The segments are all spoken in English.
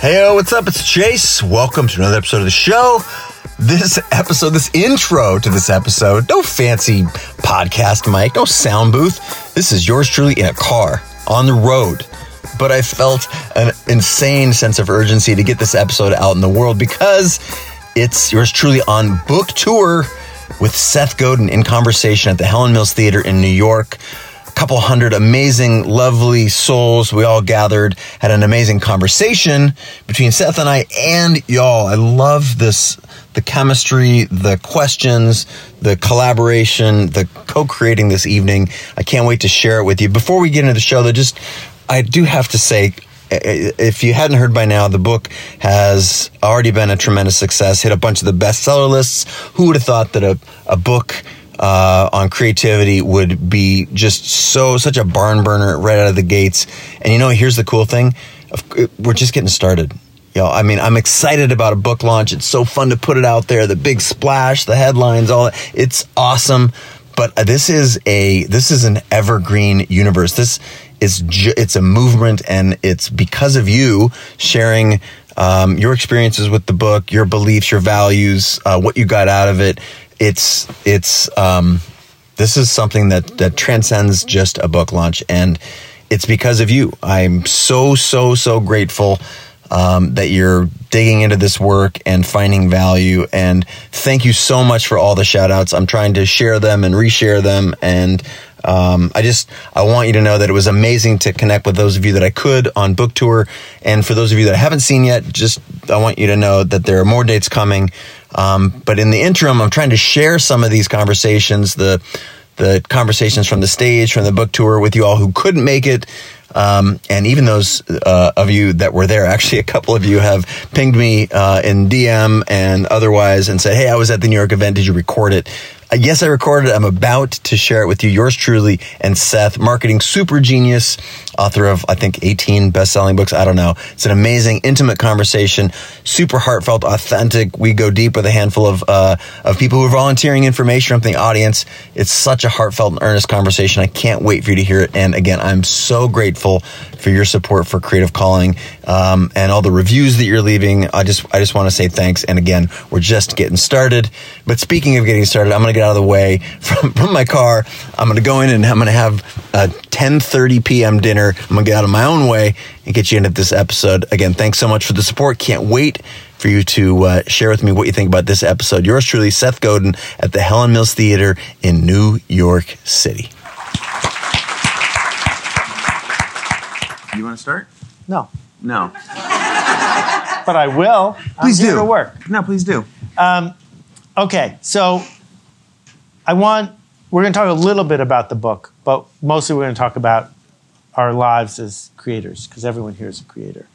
Hey, what's up? It's Chase. Welcome to another episode of the show. This episode, this intro to this episode, no fancy podcast mic, no sound booth. This is yours truly in a car on the road. But I felt an insane sense of urgency to get this episode out in the world because it's yours truly on book tour with Seth Godin in conversation at the Helen Mills Theater in New York couple hundred amazing, lovely souls. We all gathered, had an amazing conversation between Seth and I and y'all. I love this the chemistry, the questions, the collaboration, the co creating this evening. I can't wait to share it with you. Before we get into the show, though, just I do have to say, if you hadn't heard by now, the book has already been a tremendous success, hit a bunch of the bestseller lists. Who would have thought that a, a book uh, on creativity would be just so such a barn burner right out of the gates. And you know, here's the cool thing: we're just getting started. You know, I mean, I'm excited about a book launch. It's so fun to put it out there. The big splash, the headlines, all that. It's awesome. But this is a this is an evergreen universe. This is ju- it's a movement, and it's because of you sharing um, your experiences with the book, your beliefs, your values, uh, what you got out of it, it's it's um, this is something that that transcends just a book launch, and it's because of you. I'm so so so grateful. Um, that you're digging into this work and finding value. And thank you so much for all the shout outs. I'm trying to share them and reshare them. And um, I just, I want you to know that it was amazing to connect with those of you that I could on book tour. And for those of you that I haven't seen yet, just, I want you to know that there are more dates coming. Um, but in the interim, I'm trying to share some of these conversations, the the conversations from the stage, from the book tour with you all who couldn't make it. Um, and even those uh, of you that were there, actually, a couple of you have pinged me uh, in DM and otherwise and said, Hey, I was at the New York event. Did you record it? Uh, yes, I recorded. It. I'm about to share it with you. Yours truly and Seth, marketing super genius, author of I think 18 best-selling books. I don't know. It's an amazing, intimate conversation, super heartfelt, authentic. We go deep with a handful of uh, of people who are volunteering information from the audience. It's such a heartfelt and earnest conversation. I can't wait for you to hear it. And again, I'm so grateful for your support for Creative Calling um, and all the reviews that you're leaving. I just I just want to say thanks. And again, we're just getting started. But speaking of getting started, I'm going to get out of the way from, from my car. I'm going to go in and I'm going to have a 10:30 p.m. dinner. I'm going to get out of my own way and get you into this episode. Again, thanks so much for the support. Can't wait for you to uh, share with me what you think about this episode. Yours truly, Seth Godin at the Helen Mills Theater in New York City. You want to start? No. No. But I will. Please I'm here do. to work. No, please do. Okay, so I want, we're going to talk a little bit about the book, but mostly we're going to talk about our lives as creators, because everyone here is a creator.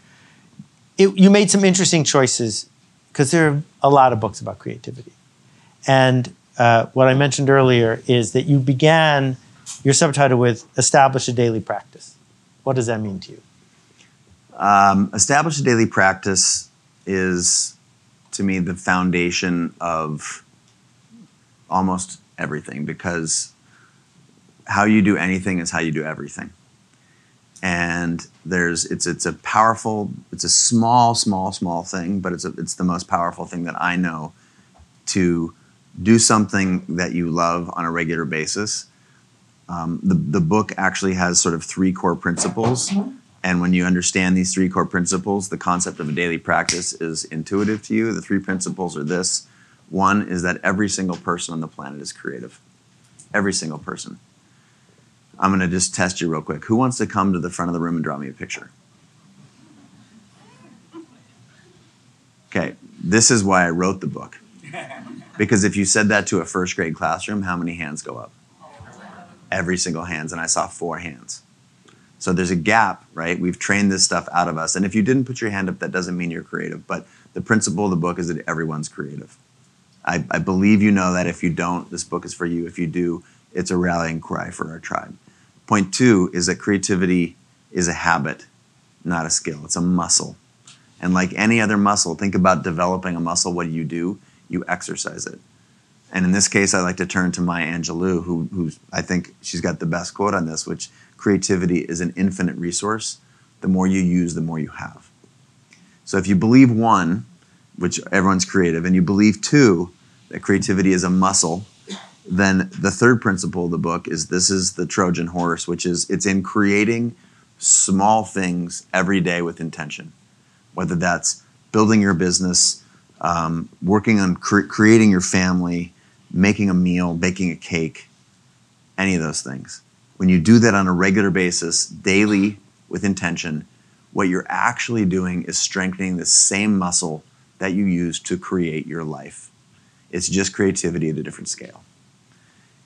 It, you made some interesting choices, because there are a lot of books about creativity. And uh, what I mentioned earlier is that you began your subtitle with Establish a Daily Practice. What does that mean to you? Um, establish a daily practice is, to me, the foundation of almost everything because how you do anything is how you do everything. And there's it's it's a powerful it's a small small small thing, but it's a, it's the most powerful thing that I know to do something that you love on a regular basis. Um, the the book actually has sort of three core principles, and when you understand these three core principles, the concept of a daily practice is intuitive to you. The three principles are this: one is that every single person on the planet is creative, every single person. I'm going to just test you real quick. Who wants to come to the front of the room and draw me a picture? Okay, this is why I wrote the book. Because if you said that to a first grade classroom, how many hands go up? Every single hands, and I saw four hands. So there's a gap, right? We've trained this stuff out of us. And if you didn't put your hand up, that doesn't mean you're creative. But the principle of the book is that everyone's creative. I, I believe you know that. If you don't, this book is for you. If you do, it's a rallying cry for our tribe. Point two is that creativity is a habit, not a skill. It's a muscle. And like any other muscle, think about developing a muscle. What do you do? You exercise it. And in this case, I like to turn to Maya Angelou, who, who I think she's got the best quote on this, which creativity is an infinite resource. The more you use, the more you have. So if you believe one, which everyone's creative, and you believe two, that creativity is a muscle, then the third principle of the book is this is the Trojan horse, which is it's in creating small things every day with intention, whether that's building your business, um, working on cre- creating your family, making a meal, baking a cake, any of those things. When you do that on a regular basis, daily with intention, what you're actually doing is strengthening the same muscle that you use to create your life. It's just creativity at a different scale.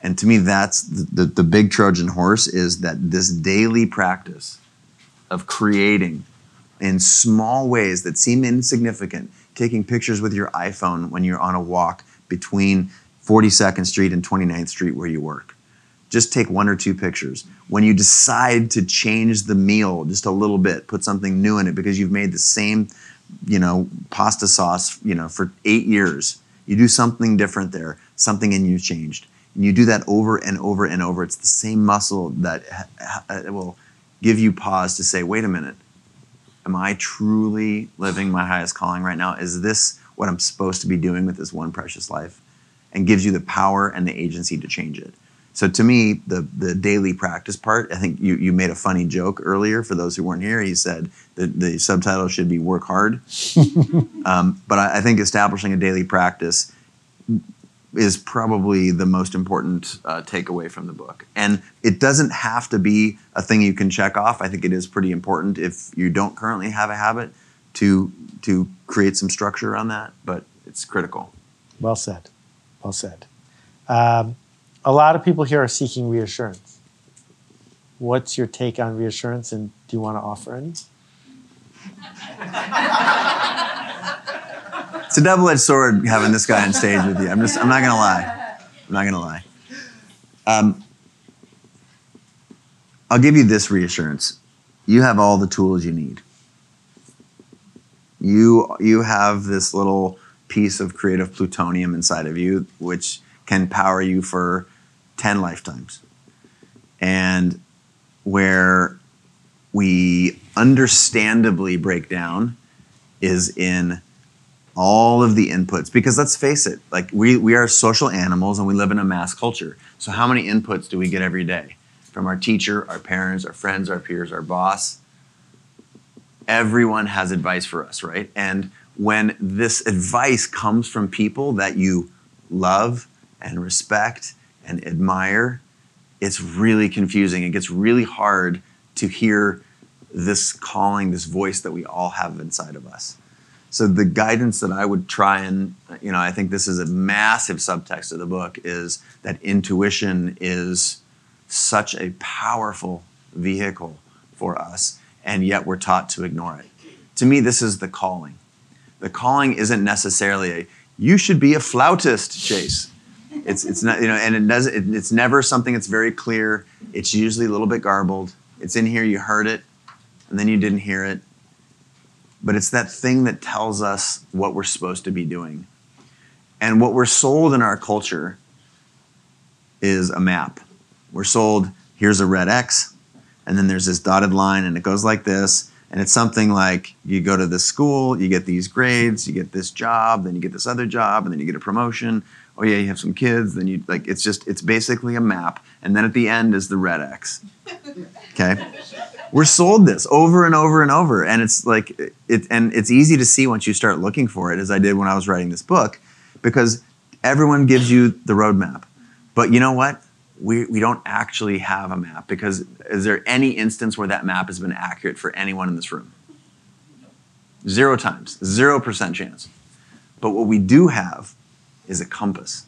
And to me, that's the, the, the big Trojan horse is that this daily practice of creating in small ways that seem insignificant, taking pictures with your iPhone when you're on a walk between 42nd Street and 29th Street where you work. Just take one or two pictures. When you decide to change the meal just a little bit, put something new in it because you've made the same, you know, pasta sauce, you know, for 8 years. You do something different there. Something in you changed. And you do that over and over and over. It's the same muscle that will give you pause to say, wait a minute, am I truly living my highest calling right now? Is this what I'm supposed to be doing with this one precious life? And gives you the power and the agency to change it. So to me, the the daily practice part, I think you, you made a funny joke earlier for those who weren't here. You said that the subtitle should be work hard. um, but I, I think establishing a daily practice is probably the most important uh, takeaway from the book. And it doesn't have to be a thing you can check off. I think it is pretty important if you don't currently have a habit to to create some structure around that. But it's critical. Well said. Well said. Um, a lot of people here are seeking reassurance. What's your take on reassurance, and do you want to offer any? It's a double-edged sword having this guy on stage with you. I'm just, I'm not gonna lie. I'm not gonna lie. Um, I'll give you this reassurance. You have all the tools you need. You, you have this little piece of creative plutonium inside of you, which can power you for 10 lifetimes. And where we understandably break down is in all of the inputs because let's face it like we, we are social animals and we live in a mass culture. So how many inputs do we get every day? From our teacher our parents our friends our peers our boss. Everyone has advice for us right? And when this advice comes from people that you love and respect and admire it's really confusing. It gets really hard to hear this calling this voice that we all have inside of us so the guidance that I would try and, you know, I think this is a massive subtext of the book is that intuition is such a powerful vehicle for us, and yet we're taught to ignore it. To me, this is the calling. The calling isn't necessarily a, you should be a flautist, Chase. It's, it's not, you know, and it does, it, it's never something that's very clear. It's usually a little bit garbled. It's in here, you heard it, and then you didn't hear it but it's that thing that tells us what we're supposed to be doing. And what we're sold in our culture is a map. We're sold here's a red X, and then there's this dotted line, and it goes like this. And it's something like you go to this school, you get these grades, you get this job, then you get this other job, and then you get a promotion. Oh yeah, you have some kids, then you like it's just it's basically a map, and then at the end is the red X. Okay? We're sold this over and over and over. And it's like it and it's easy to see once you start looking for it as i did when i was writing this book because everyone gives you the roadmap. But you know what? We, we don't actually have a map because is there any instance where that map has been accurate for anyone in this room? Zero times zero percent chance. But what we do have is a compass.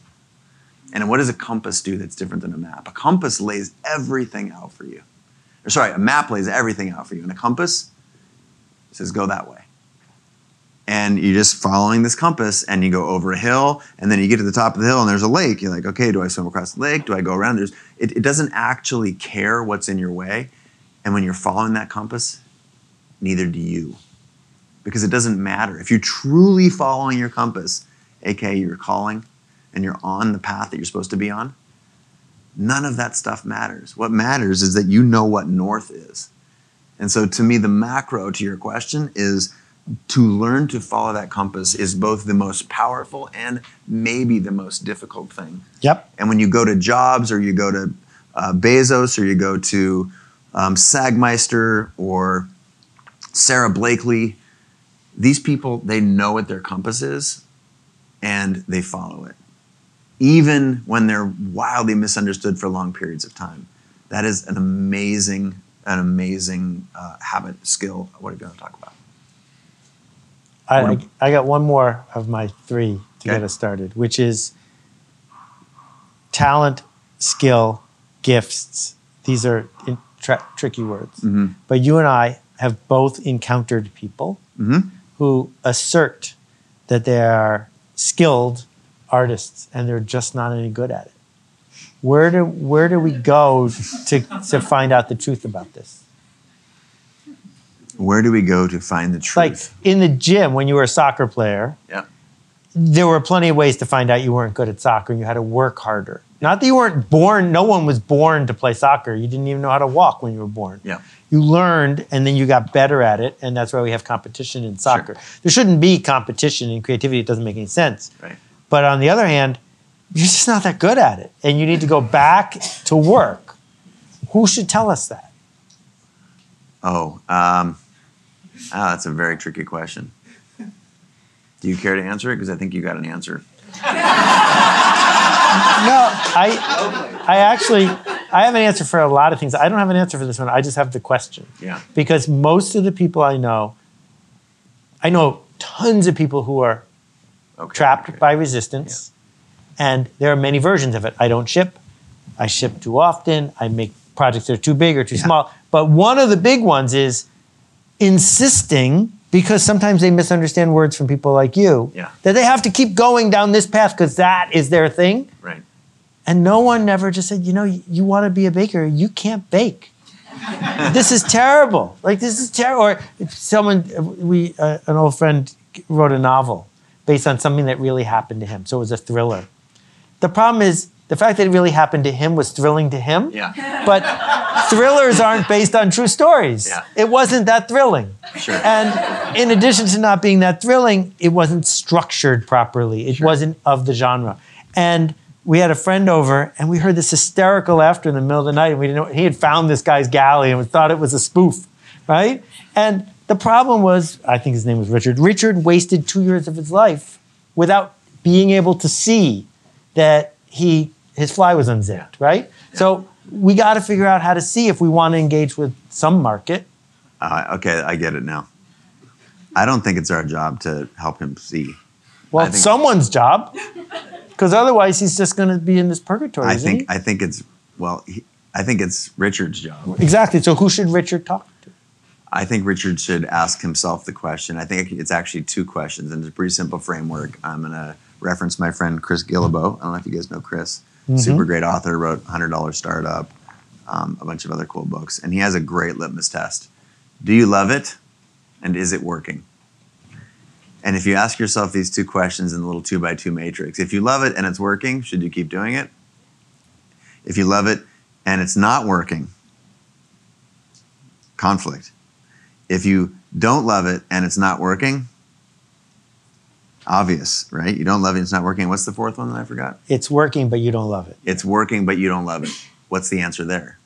And what does a compass do that's different than a map? A compass lays everything out for you or sorry, a map lays everything out for you, and a compass says go that way. And you're just following this compass, and you go over a hill, and then you get to the top of the hill, and there's a lake. You're like, okay, do I swim across the lake? Do I go around? There's, it, it doesn't actually care what's in your way. And when you're following that compass, neither do you. Because it doesn't matter. If you're truly following your compass, aka your calling, and you're on the path that you're supposed to be on, None of that stuff matters. What matters is that you know what north is. And so, to me, the macro to your question is to learn to follow that compass is both the most powerful and maybe the most difficult thing. Yep. And when you go to Jobs or you go to uh, Bezos or you go to um, Sagmeister or Sara Blakely, these people, they know what their compass is and they follow it. Even when they're wildly misunderstood for long periods of time. That is an amazing, an amazing uh, habit, skill. What are you going to talk about? I, I, I got one more of my three to Okay. get us started, which is talent, skill, gifts. These are tra- tricky words. Mhm. But you and I have both encountered people Mhm. who assert that they are skilled artists and they're just not any good at it. Where do, where do we go to, to find out the truth about this? Where do we go to find the truth? Like in the gym, when you were a soccer player, yeah. there were plenty of ways to find out you weren't good at soccer and you had to work harder. Not that you weren't born, no one was born to play soccer. You didn't even know how to walk when you were born. Yeah. You learned and then you got better at it, and that's why we have competition in soccer. There shouldn't be competition in creativity, it doesn't make any sense. Right. But on the other hand, you're just not that good at it, and you need to go back to work. Who should tell us that? Oh, um, ah, that's a very tricky question. Do you care to answer it? Because I think you got an answer. No, I, I actually, I have an answer for a lot of things. I don't have an answer for this one. I just have the question. Yeah. Because most of the people I know, I know tons of people who are Okay. trapped okay. by resistance, and there are many versions of it. I don't ship. I ship too often. I make projects that are too big or too small. But one of the big ones is insisting, because sometimes they misunderstand words from people like you, Yeah. that they have to keep going down this path because that is their thing. Right. And no one never just said, you know, you, you want to be a baker, you can't bake. this is terrible. Like this is terrible. Or if someone, we, uh, an old friend wrote a novel based on something that really happened to him. So it was a thriller. The problem is the fact that it really happened to him was thrilling to him. Yeah. But thrillers aren't based on true stories. Yeah. It wasn't that thrilling. Sure. And in addition to not being that thrilling, it wasn't structured properly. It wasn't of the genre. And we had a friend over, and we heard this hysterical laughter in the middle of the night, and we didn't know he had found this guy's galley and we thought it was a spoof, right? And the problem was, I think his name was Richard. Richard wasted two years of his life without being able to see that he his fly was unzipped, right? So we got to figure out how to see if we want to engage with some market. Uh, okay, I get it now. I don't think it's our job to help him see. Well, it's think- someone's job, because otherwise he's just going to be in this purgatory. I isn't think he? I think it's well. He, I think it's Richard's job. exactly. So who should Richard talk to? I think Richard should ask himself the question. I think it's actually two questions, and it's a pretty simple framework. I'm going to reference my friend Chris Guillebeau. I don't know if you guys know Chris. Super great author, wrote $100 Startup, um, a bunch of other cool books. And he has a great litmus test. Do you love it? And is it working? And if you ask yourself these two questions in the little two by two matrix, if you love it and it's working, should you keep doing it? If you love it and it's not working, conflict. If you don't love it and it's not working, obvious, right? You don't love it, and it's not working. What's the fourth one that I forgot? It's working, but you don't love it. It's working, but you don't love it. What's the answer there?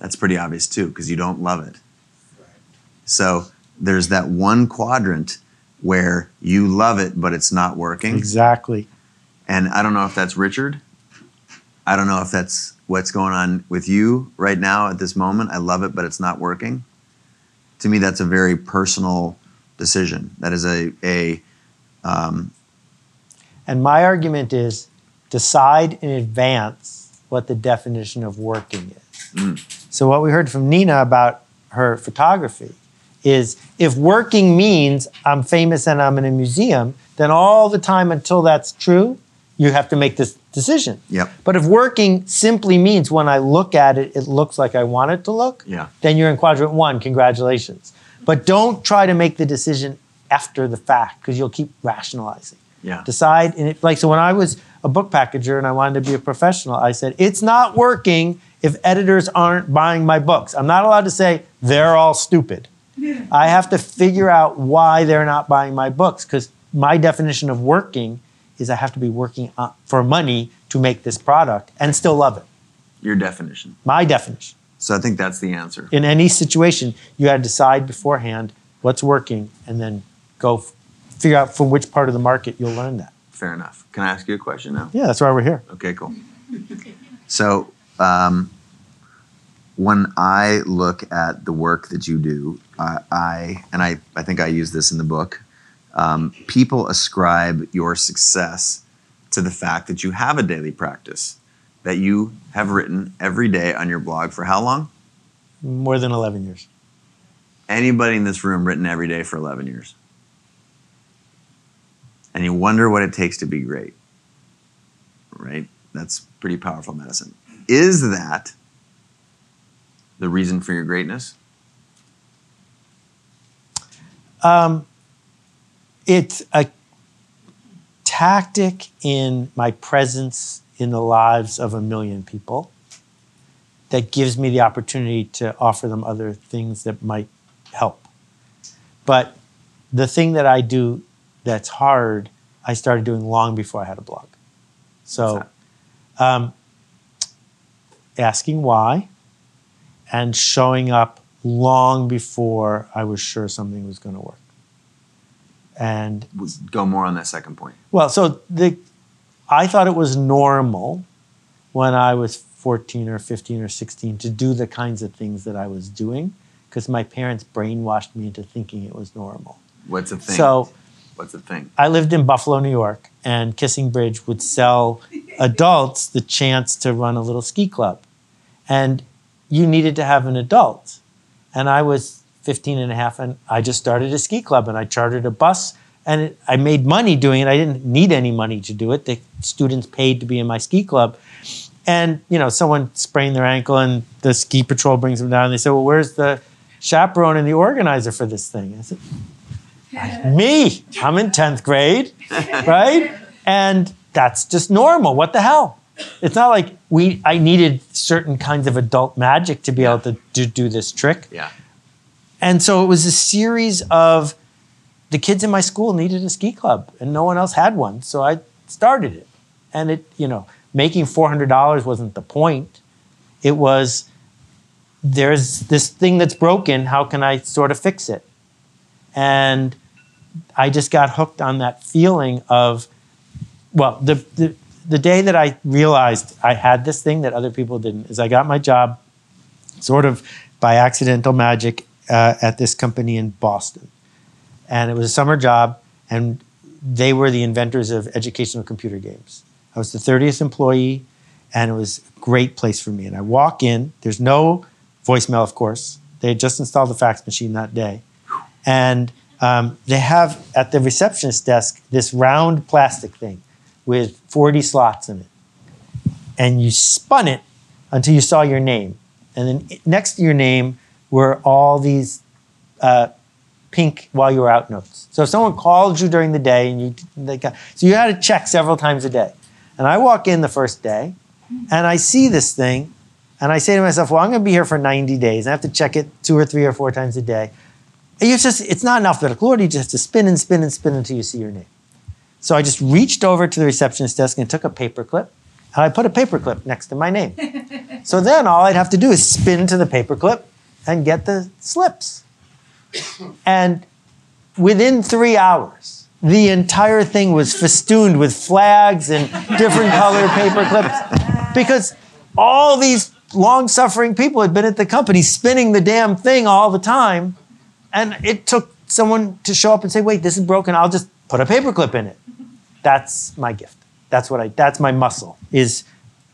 That's pretty obvious too, because you don't love it. So there's that one quadrant where you love it, but it's not working. Exactly. And I don't know if that's Richard. I don't know if that's what's going on with you right now at this moment. I love it, but it's not working. To me, that's a very personal decision. That is a, a um, And my argument is decide in advance what the definition of working is. So, what we heard from Nina about her photography is if working means I'm famous and I'm in a museum, then all the time until that's true, you have to make this decision. Yep. But if working simply means when I look at it, it looks like I want it to look, Yeah. then you're in quadrant one. Congratulations. But don't try to make the decision after the fact because you'll keep rationalizing yeah. decide and it like so when i was a book packager and i wanted to be a professional i said it's not working if editors aren't buying my books i'm not allowed to say they're all stupid I have to figure out why they're not buying my books because my definition of working is I have to be working for money to make this product and still love it. Your definition. My definition. So I think that's the answer. In any situation, you got to decide beforehand what's working and then go f- figure out from which part of the market you'll learn that. Fair enough. Can I ask you a question now? Yeah, that's why we're here. Okay, cool. So, um, when I look at the work that you do, I, I and I, I think I use this in the book. Um, people ascribe your success to the fact that you have a daily practice that you have written every day on your blog for how long? More than 11 years. Anybody in this room written every day for 11 years? And you wonder what it takes to be great. Right? That's pretty powerful medicine. Is that the reason for your greatness? Um, it's a tactic in my presence in the lives of a million people that gives me the opportunity to offer them other things that might help. But the thing that I do that's hard, I started doing long before I had a blog. So, um, asking why and showing up long before I was sure something was going to work. And Go more on that second point. well, so the I thought it was normal when I was 14 or 15 or 16 to do the kinds of things that I was doing because my parents brainwashed me into thinking it was normal. What's the thing? So What's the thing? I lived in Buffalo, New York, and Kissing Bridge would sell adults the chance to run a little ski club. And you needed to have an adult. And I was 15 and a half, and I just started a ski club, and I chartered a bus, and it, I made money doing it. I didn't need any money to do it. The students paid to be in my ski club. And, you know, someone sprained their ankle, and the ski patrol brings them down, and they say, Well, where's the chaperone and the organizer for this thing? I said, me. I'm in 10th grade, right? And that's just normal. What the hell? It's not like we I needed certain kinds of adult magic to be able to do, do this trick. Yeah. And so it was a series of the kids in my school needed a ski club and no one else had one. So I started it. And it, you know, making $400 wasn't the point. It was there's this thing that's broken. How can I sort of fix it? And I just got hooked on that feeling of, well, the, the, the day that I realized I had this thing that other people didn't is I got my job sort of by accidental magic uh, at this company in Boston. And it was a summer job, and they were the inventors of educational computer games. I was the 30th employee, and it was a great place for me. And I walk in, there's no voicemail, of course. They had just installed the fax machine that day. And um, they have at the receptionist desk this round plastic thing with 40 slots in it. And you spun it until you saw your name. And then next to your name were all these uh, pink while you were out notes. So if someone called you during the day and you they got, so you had to check several times a day. And I walk in the first day and I see this thing and I say to myself, well, I'm going to be here for 90 days. I have to check it two or three or four times a day. And It's just, it's not in alphabetical order. You just have to spin and spin and spin until you see your name. So I just reached over to the receptionist desk and took a paper clip and I put a paper clip next to my name. so then all I'd have to do is spin to the paper clip and get the slips. And within three hours, the entire thing was festooned with flags and different color paper clips because all these long suffering people had been at the company spinning the damn thing all the time. And it took someone to show up and say, wait, this is broken. I'll just put a paperclip in it. That's my gift. That's what I, that's my muscle is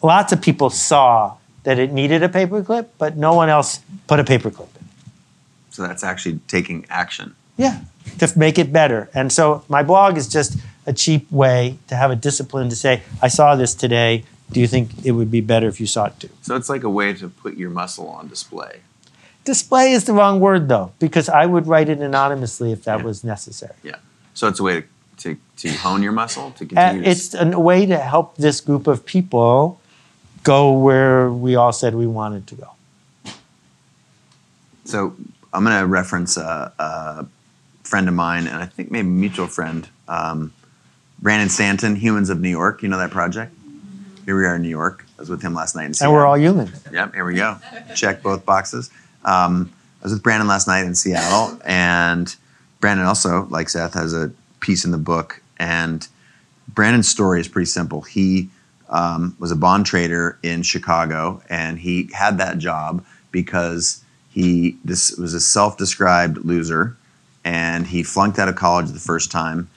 lots of people saw that it needed a paperclip, but no one else put a paperclip in. So that's actually taking action. Yeah, to make it better. And so my blog is just a cheap way to have a discipline to say, I saw this today. Do you think it would be better if you saw it too? So it's like a way to put your muscle on display. Display is the wrong word though, because I would write it anonymously if that was necessary. Yeah. So it's a way to, to, to hone your muscle, to Uh, continue to it's a way to help this group of people go where we all said we wanted to go. So I'm going to reference a, a, friend of mine, and I think maybe mutual friend, um, Brandon Stanton, Humans of New York. You know that project? Here we are in New York. I was with him last night. In Seattle. and we're all human. Yep, here we go. Check both boxes. Um, I was with Brandon last night in Seattle, and Brandon also, like Seth, has a piece in the book. And Brandon's story is pretty simple. He um, was a bond trader in Chicago, and he had that job because he this was a self-described loser, and he flunked out of college the first time.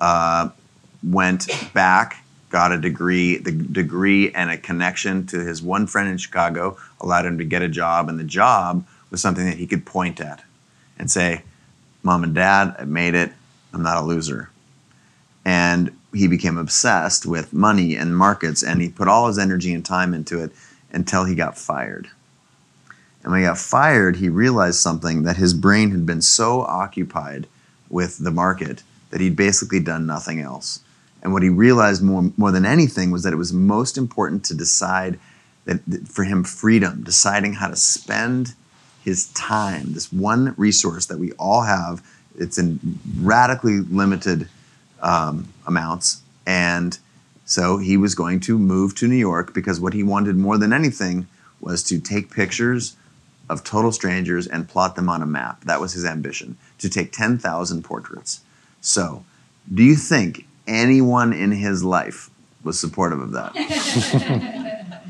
Uh, went back, got a degree. The degree and a connection to his one friend in Chicago allowed him to get a job, and the job was something that he could point at and say, "Mom and Dad, I made it. I'm not a loser." And he became obsessed with money and markets, and he put all his energy and time into it until he got fired. And when he got fired, he realized something that his brain had been so occupied with the market that he'd basically done nothing else. And what he realized more, more than anything was that it was most important to decide that, that for him, freedom, deciding how to spend his time, this one resource that we all have, it's in radically limited um, amounts. And so he was going to move to New York because what he wanted more than anything was to take pictures of total strangers and plot them on a map. That was his ambition to take 10,000 portraits. So, do you think anyone in his life was supportive of that?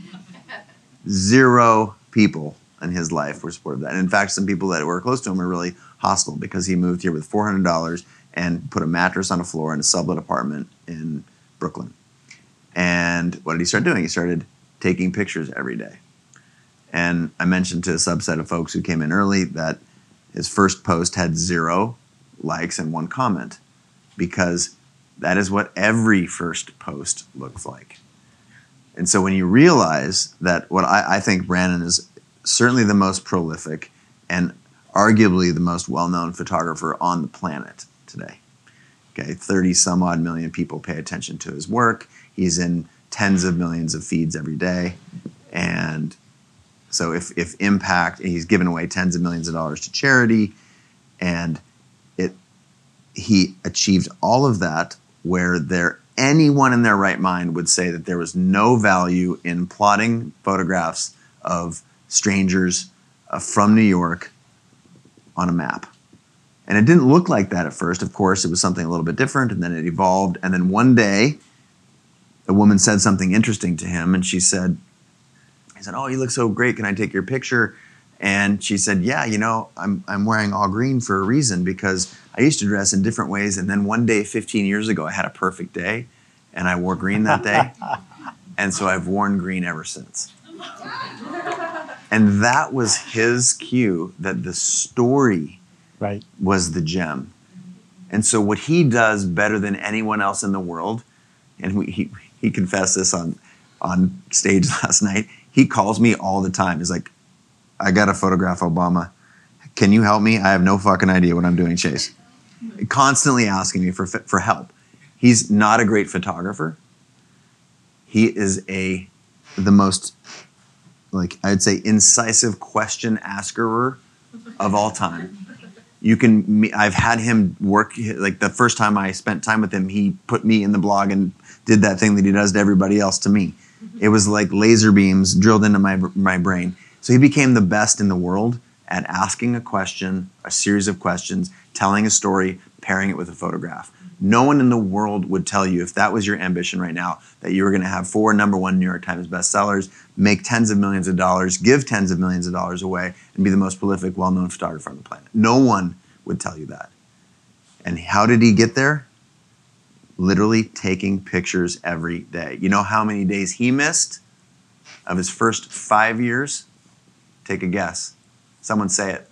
Zero people in his life were supportive of that. And in fact, some people that were close to him were really hostile because he moved here with $400 and put a mattress on a floor in a sublet apartment in Brooklyn. And what did he start doing? He started taking pictures every day. And I mentioned to a subset of folks who came in early that his first post had zero likes and one comment because that is what every first post looks like. And so when you realize that what I, I think Brandon is certainly the most prolific and arguably the most well known photographer on the planet today. Okay, 30 some odd million people pay attention to his work. He's in tens of millions of feeds every day. And so if, if impact, he's given away tens of millions of dollars to charity, and it he achieved all of that where there anyone in their right mind would say that there was no value in plotting photographs of strangers uh, from New York on a map. And it didn't look like that at first. Of course, it was something a little bit different, and then it evolved. And then one day, a woman said something interesting to him, and she said, "He said, oh, you look so great. Can I take your picture?" And she said, "Yeah, you know, I'm I'm wearing all green for a reason because I used to dress in different ways, and then one day, 15 years ago, I had a perfect day, and I wore green that day, and so I've worn green ever since." And that was his cue that the story Right. was the gem. And so what he does better than anyone else in the world, and we, he he confessed this on on stage last night. He calls me all the time. He's like, "I got to photograph Obama. Can you help me? I have no fucking idea what I'm doing, Chase." Constantly asking me for for help. He's not a great photographer. He is a the most like I'd say incisive question asker of all time you can i've had him work like the first time i spent time with him he put me in the blog and did that thing that he does to everybody else to me. Mm-hmm. It was like laser beams drilled into my, my brain. So he became the best in the world at asking a question a series of questions telling a story pairing it with a photograph no one in the world would tell you if that was your ambition right now that you were going to have four number one new york times bestsellers make tens of millions of dollars give tens of millions of dollars away and be the most prolific well-known photographer on the planet. No one would tell you that. And how did he get there? Literally taking pictures every day. You know how many days he missed? Of his first five years? Take a guess. Someone say it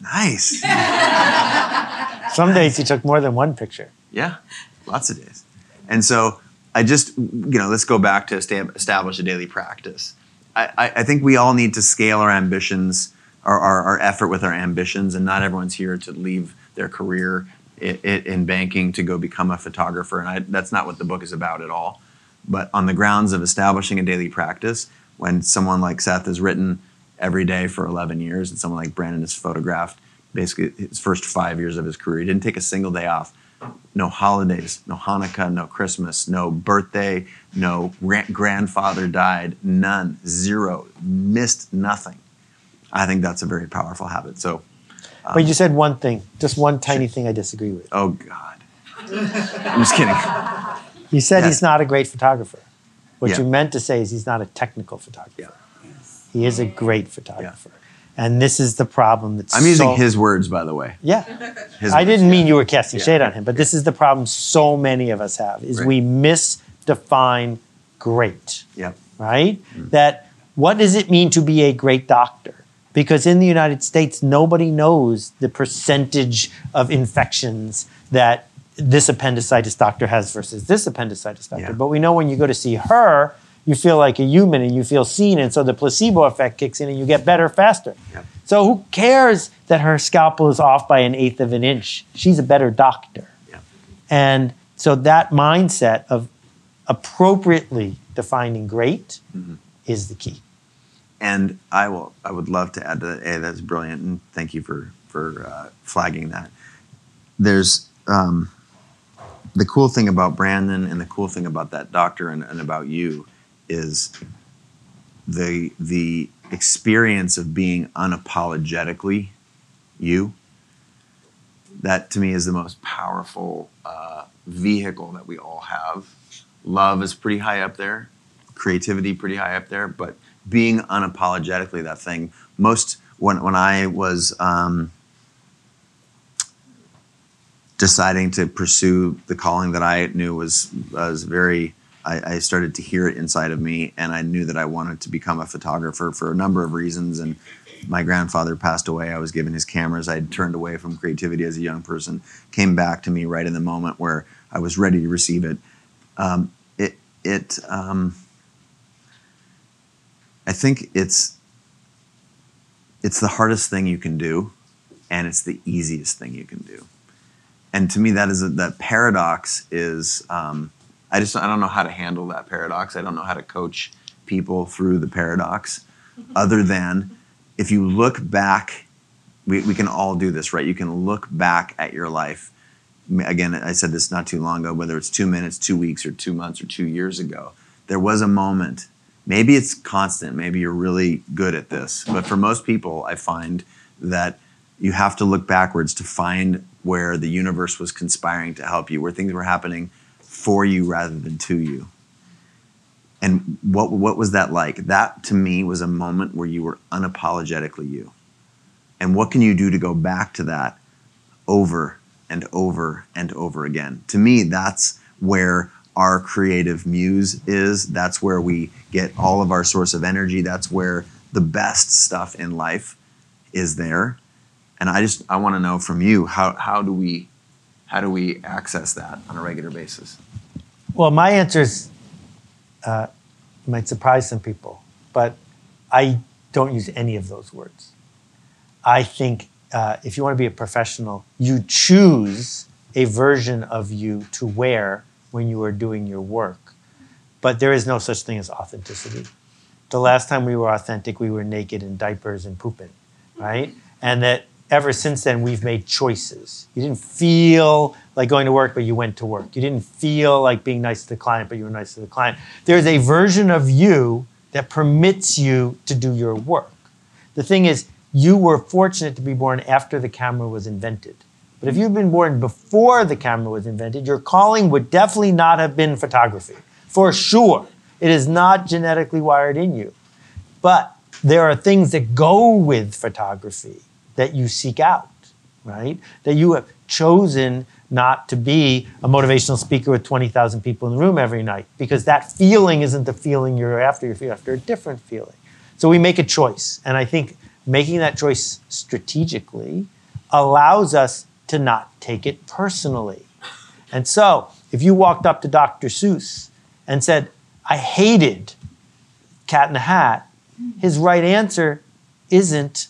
nice Some days he took more than one picture. Yeah, lots of days. And so I just, you know, let's go back to establish a daily practice. I, I, I think we all need to scale our ambitions, our, our, our effort with our ambitions, and not everyone's here to leave their career in, in banking to go become a photographer. And I, that's not what the book is about at all. But on the grounds of establishing a daily practice, when someone like Seth has written every day for 11 years, and someone like Brandon has photographed basically his first five years of his career. He didn't take a single day off. No holidays, no Hanukkah, no Christmas, no birthday, no grandfather died, none, zero, missed nothing. I think that's a very powerful habit. So, um, but you said one thing, just one tiny thing I disagree with. Oh God, I'm just kidding. You said yes. he's not a great photographer. What yeah. you meant to say is he's not a technical photographer. Yeah. He is a great photographer. Yeah. And this is the problem that's I'm using so, his words, by the way. Yeah. His I didn't mean you were casting yeah. shade on him, but this is the problem so many of us have is right. we misdefine great. Yep. Right? Mm. That what does it mean to be a great doctor? Because in the United States, nobody knows the percentage of infections that this appendicitis doctor has versus this appendicitis doctor. Yeah. But we know when you go to see her, you feel like a human and you feel seen, and so the placebo effect kicks in and you get better faster. Yep. So who cares that her scalpel is off by an eighth of an inch? She's a better doctor. Yep. And so that mindset of appropriately defining great mm-hmm. is the key. And I will. I would love to add to that. Hey, that's brilliant, and thank you for for uh, flagging that. There's um, the cool thing about Brandon, and the cool thing about that doctor, and, and about you is the the experience of being unapologetically you. That to me is the most powerful uh, vehicle that we all have. Love is pretty high up there, creativity pretty high up there, but being unapologetically that thing. Most when when I was um, deciding to pursue the calling that I knew was was very I, I, started to hear it inside of me, and I knew that I wanted to become a photographer for a number of reasons. And my grandfather passed away. I was given his cameras. I had turned away from creativity as a young person. Came back to me right in the moment where I was ready to receive it. Um, it it um, I think it's it's the hardest thing you can do, and it's the easiest thing you can do. And to me, that is a, that paradox is. Um, I just I don't know how to handle that paradox. I don't know how to coach people through the paradox, mm-hmm. other than if you look back, we, we can all do this, right? You can look back at your life. Again, I said this not too long ago, whether it's two minutes, two weeks, or two months, or two years ago. There was a moment. Maybe it's constant. Maybe you're really good at this. But for most people, I find that you have to look backwards to find where the universe was conspiring to help you, where things were happening for you rather than to you. And what, what was that like? That to me was a moment where you were unapologetically you. And what can you do to go back to that over and over and over again? To me, that's where our creative muse is. That's where we get all of our source of energy. That's where the best stuff in life is there. And I just I want to know from you how how do we how do we access that on a regular basis? Well, my answer is uh, might surprise some people, but I don't use any of those words. I think uh, if you want to be a professional, you choose a version of you to wear when you are doing your work. But there is no such thing as authenticity. The last time we were authentic, we were naked in diapers and pooping, right? And that ever since then, we've made choices. You didn't feel like going to work, but you went to work. You didn't feel like being nice to the client, but you were nice to the client. There's a version of you that permits you to do your work. The thing is, you were fortunate to be born after the camera was invented. But if you'd been born before the camera was invented, your calling would definitely not have been photography. For sure. It is not genetically wired in you. But there are things that go with photography that you seek out, right? That you have chosen not to be a motivational speaker with 20,000 people in the room every night because that feeling isn't the feeling you're after. You're after a different feeling. So we make a choice. And I think making that choice strategically allows us to not take it personally. And so if you walked up to Dr. Seuss and said, I hated Cat in the Hat, his right answer isn't,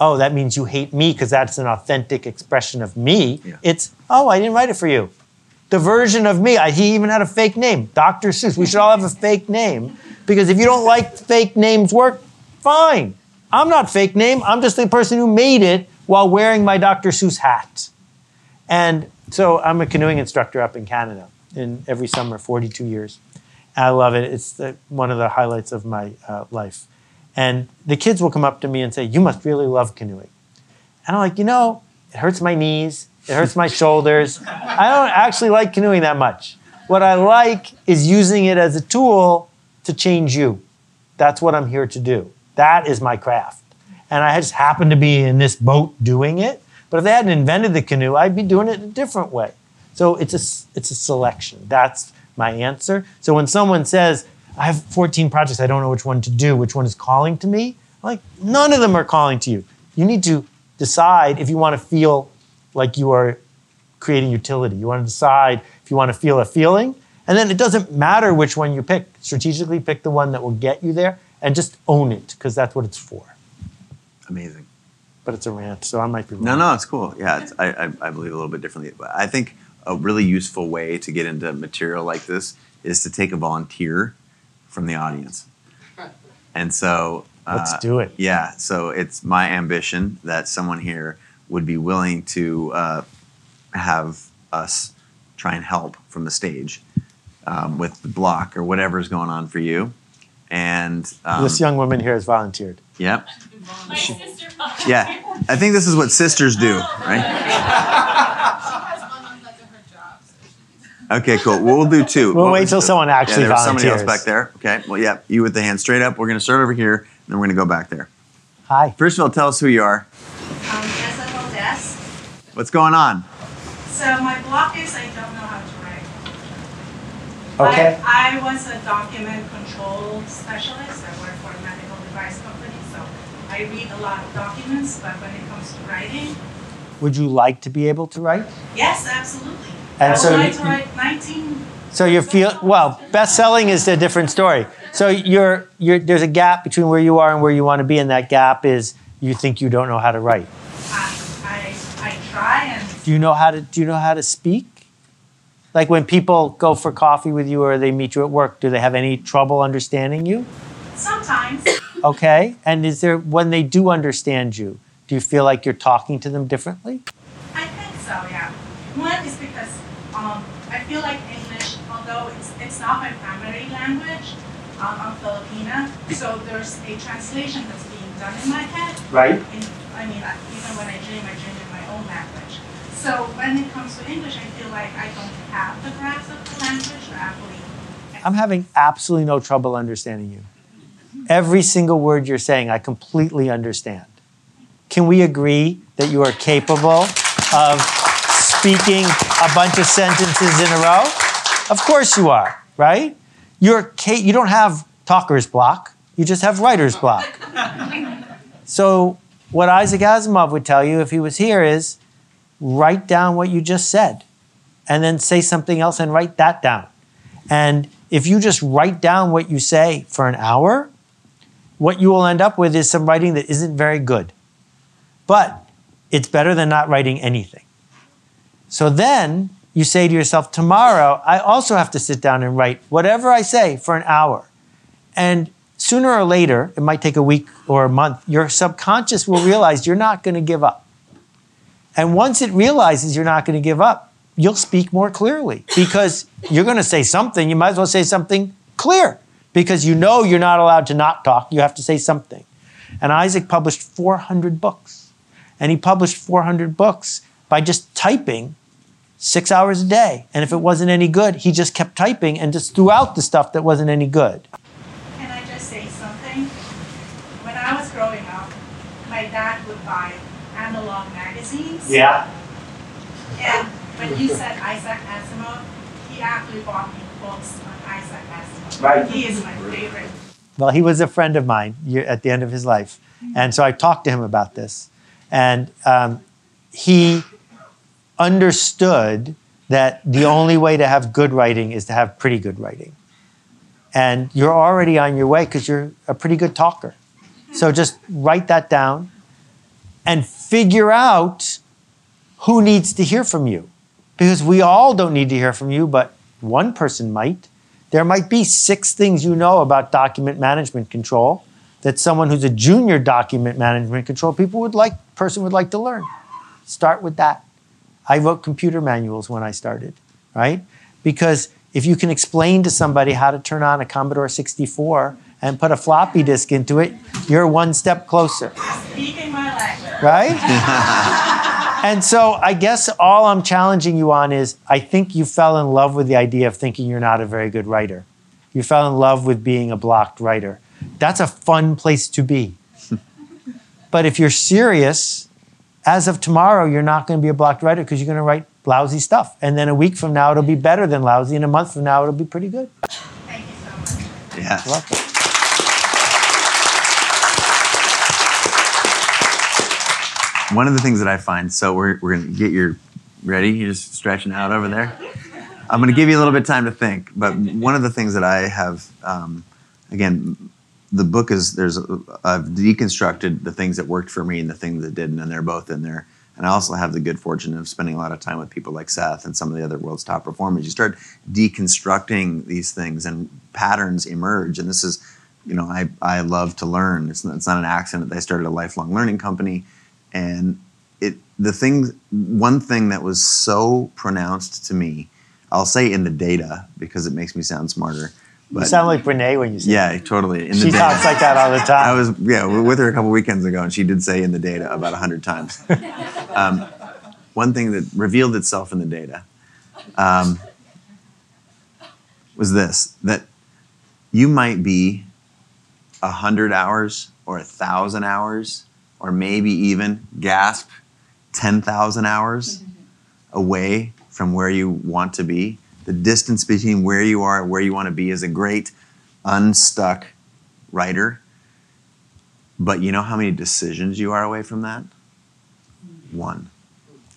oh, that means you hate me because that's an authentic expression of me. Yeah. It's, oh, I didn't write it for you. The version of me, I, he even had a fake name, Dr. Seuss. We should all have a fake name because if you don't like fake names work, fine. I'm not fake name. I'm just the person who made it while wearing my Dr. Seuss hat. And so I'm a canoeing instructor up in Canada in every summer, 42 years. I love it. It's the, one of the highlights of my uh, life. And the kids will come up to me and say, You must really love canoeing. And I'm like, You know, it hurts my knees, it hurts my shoulders. I don't actually like canoeing that much. What I like is using it as a tool to change you. That's what I'm here to do. That is my craft. And I just happen to be in this boat doing it. But if they hadn't invented the canoe, I'd be doing it a different way. So it's a, it's a selection. That's my answer. So when someone says, I have 14 projects, I don't know which one to do, which one is calling to me, like, none of them are calling to you. You need to decide if you want to feel like you are creating utility. You want to decide if you want to feel a feeling. And then it doesn't matter which one you pick. Strategically pick the one that will get you there and just own it because that's what it's for. Amazing. But it's a rant, so I might be wrong. No, no, it's cool. Yeah, it's, I, I, I believe a little bit differently. But I think a really useful way to get into material like this is to take a volunteer from the audience. And so, uh, Let's do it. Yeah, so it's my ambition that someone here would be willing to uh, have us try and help from the stage um, with the block or whatever's going on for you. And um, This young woman here has volunteered. yep, My sister volunteered. yeah. I think this is what sisters do, right? Okay, cool. Well, we'll do two. We'll What wait was till the- someone actually yeah, there's somebody else back there. Okay. Well, yeah. You with the hand straight up. We're going to start over here, and then we're going to go back there. Hi. First of all, tell us who you are. Um, Esa Valdez. What's going on? So my block is I don't know how to write. Okay. I, I was a document control specialist. I work for a medical device company, so I read a lot of documents, but when it comes to writing, Would you like to be able to write? yes, absolutely. And so you- to write 19. So you feel well. Best selling is a different story. So you're, you're there's a gap between where you are and where you want to be, and that gap is you think you don't know how to write. I, I, I try and Do you know how to Do you know how to speak? Like when people go for coffee with you or they meet you at work, do they have any trouble understanding you? sometimes Okay. And is there when they do understand you, do you feel like you're talking to them differently? I think so, yeah. One is because um, I feel like English, although it's, it's not my primary language, um, I'm Filipina, so there's a translation that's being done in my head. Right. In, I mean, I- even when I dream, I dream in my own language. So when it comes to English, I feel like I don't have the grasp of the language, or actually. I'm having absolutely no trouble understanding you. Every single word you're saying, I completely understand. Can we agree that you are capable of speaking a bunch of sentences in a row? Of course you are, right? You're you don't have talker's block, you just have writer's block. So, what Isaac Asimov would tell you if he was here is write down what you just said and then say something else and write that down. And if you just write down what you say for an hour, what you will end up with is some writing that isn't very good. But it's better than not writing anything. So then you say to yourself, tomorrow, I also have to sit down and write whatever I say for an hour. And sooner or later, it might take a week or a month, your subconscious will realize you're not going to give up. And once it realizes you're not going to give up, you'll speak more clearly because you're going to say something. You might as well say something clear because you know you're not allowed to not talk. You have to say something. And Isaac published 400 books. And he published 400 books by just typing six hours a day. And if it wasn't any good, he just kept typing and just threw out the stuff that wasn't any good. Can I just say something? When I was growing up, my dad would buy analog magazines. Yeah. And when you said Isaac Asimov, he actually bought me books on Isaac Asimov. Right. He is my favorite. Well, he was a friend of mine at the end of his life. And so I talked to him about this. And um, he understood that the only way to have good writing is to have pretty good writing. And you're already on your way because you're a pretty good talker. So just write that down and figure out who needs to hear from you. Because we all don't need to hear from you, but one person might. There might be six things you know about document management control. that someone who's a junior document management control people would like person would like to learn. Start with that. I wrote computer manuals when I started, right? Because if you can explain to somebody how to turn on a Commodore 64 and put a floppy disk into it, you're one step closer, Speaking my language. right? and so I guess all I'm challenging you on is I think you fell in love with the idea of thinking you're not a very good writer. You fell in love with being a blocked writer. That's a fun place to be. but if you're serious, as of tomorrow, you're not going to be a blocked writer because you're going to write lousy stuff. And then a week from now, it'll be better than lousy. And a month from now, it'll be pretty good. Thank you so much. Yeah. Welcome. One of the things that I find, so we're, we're going to get your, ready? You're just stretching out over there? I'm going to give you a little bit of time to think, but one of the things that I have, um, again, the book is there's I've deconstructed the things that worked for me and the things that didn't, and they're both in there. And I also have the good fortune of spending a lot of time with people like Seth and some of the other world's top performers. You start deconstructing these things, and patterns emerge. And this is, you know, I I love to learn. It's not, it's not an accident that I started a lifelong learning company, and it the thing one thing that was so pronounced to me, I'll say in the data because it makes me sound smarter. You sound like Brene when you say Yeah, totally. In She talks like that all the time. I was yeah with her a couple weekends ago, and she did say in the data about hundred times. um, one thing that revealed itself in the data um, was this: that you might be a hundred hours or a thousand hours, or maybe even gasp ten thousand hours away from where you want to be. The distance between where you are and where you want to be is a great unstuck writer. But you know how many decisions you are away from that? One.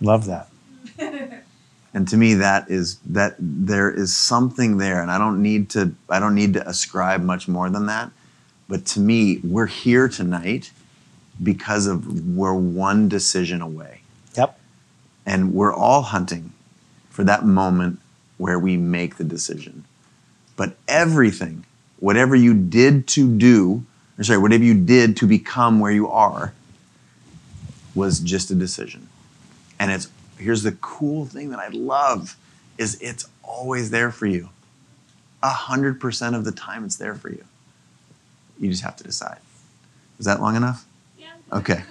Love that. And to me that is that there is something there and I don't need to I don't need to ascribe much more than that. But to me, we're here tonight because of we're one decision away. Yep. And we're all hunting for that moment where we make the decision. But everything, whatever you did to do, or sorry, whatever you did to become where you are, was just a decision. And it's here's the cool thing that I love is it's always there for you. A hundred percent of the time it's there for you. You just have to decide. Is that long enough? Yeah. Okay.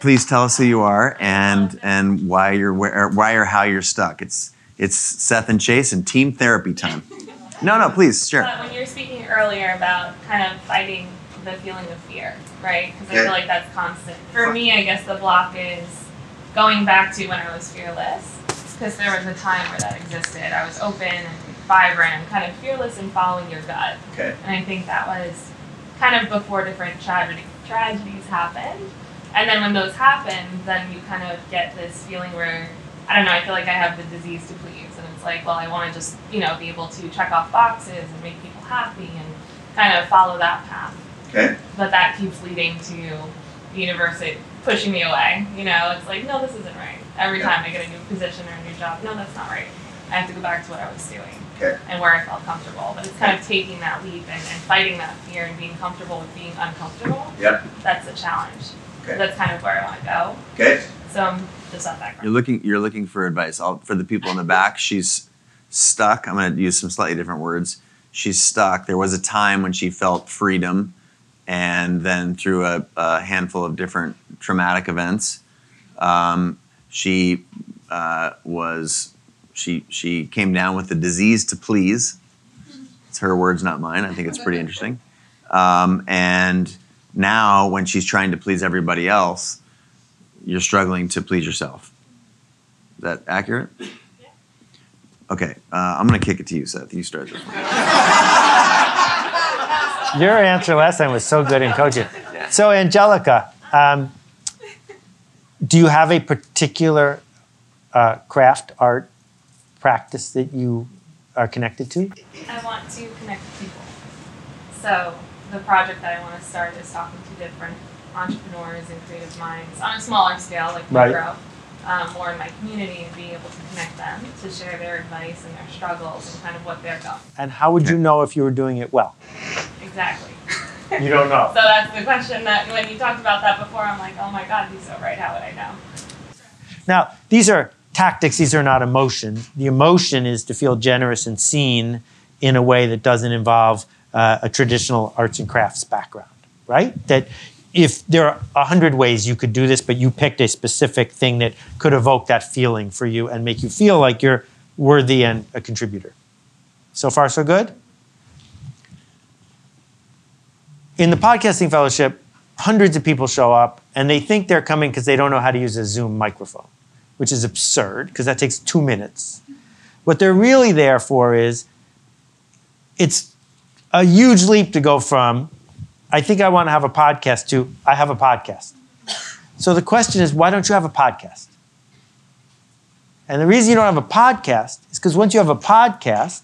Please tell us who you are and and why you're where, why or how you're stuck. It's it's Seth and Chase and team therapy time. No, no, please, sure. But when you were speaking earlier about kind of fighting the feeling of fear, right? Because I Okay. feel like that's constant. For me, I guess the block is going back to when I was fearless, because there was a time where that existed. I was open and vibrant and kind of fearless in following your gut. Okay. And I think that was kind of before different tragedy, tragedies happened. And then when those happen, then you kind of get this feeling where, I don't know, I feel like I have the disease to please. And it's like, well, I want to just, you know, be able to check off boxes and make people happy and kind of follow that path. Okay. But that keeps leading to the universe pushing me away. You know, it's like, no, this isn't right. Every Yeah. time I get a new position or a new job, no, that's not right. I have to go back to what I was doing Okay. and where I felt comfortable. But it's kind of taking that leap and, and fighting that fear and being comfortable with being uncomfortable. Yep. That's a challenge. Okay. That's kind of where I want to go. Okay. So I'm just that You're looking you're looking for advice. I'll, for the people in the back, she's stuck. I'm going to use some slightly different words. She's stuck. There was a time when she felt freedom, and then through a, a handful of different traumatic events, um, she uh, was she she came down with the disease to please. It's her words, not mine. I think it's pretty interesting. Um, and now, when she's trying to please everybody else, you're struggling to please yourself. Is that accurate? Okay, uh, I'm going to kick it to you, Seth. You start this one. Your answer last time was so good in coaching. So, Angelica, um, do you have a particular uh, craft, art, practice that you are connected to? I want to connect with people. So the project that I want to start is talking to different entrepreneurs and creative minds on a smaller scale, like Right. micro, um, more in my community, and being able to connect them to share their advice and their struggles and kind of what they're going. And how would you know if you were doing it well? Exactly. You don't know. So that's the question that when you talked about that before, I'm like, oh my God, he's so right. How would I know? Now, these are tactics, these are not emotion. The emotion is to feel generous and seen in a way that doesn't involve uh, a traditional arts and crafts background, right? That if there are a hundred ways you could do this, but you picked a specific thing that could evoke that feeling for you and make you feel like you're worthy and a contributor. So far, so good? In the podcasting fellowship, hundreds of people show up and they think they're coming because they don't know how to use a Zoom microphone, which is absurd because that takes two minutes. What they're really there for is it's a huge leap to go from, I think I want to have a podcast too. I have a podcast. So the question is, why don't you have a podcast? And the reason you don't have a podcast is because once you have a podcast,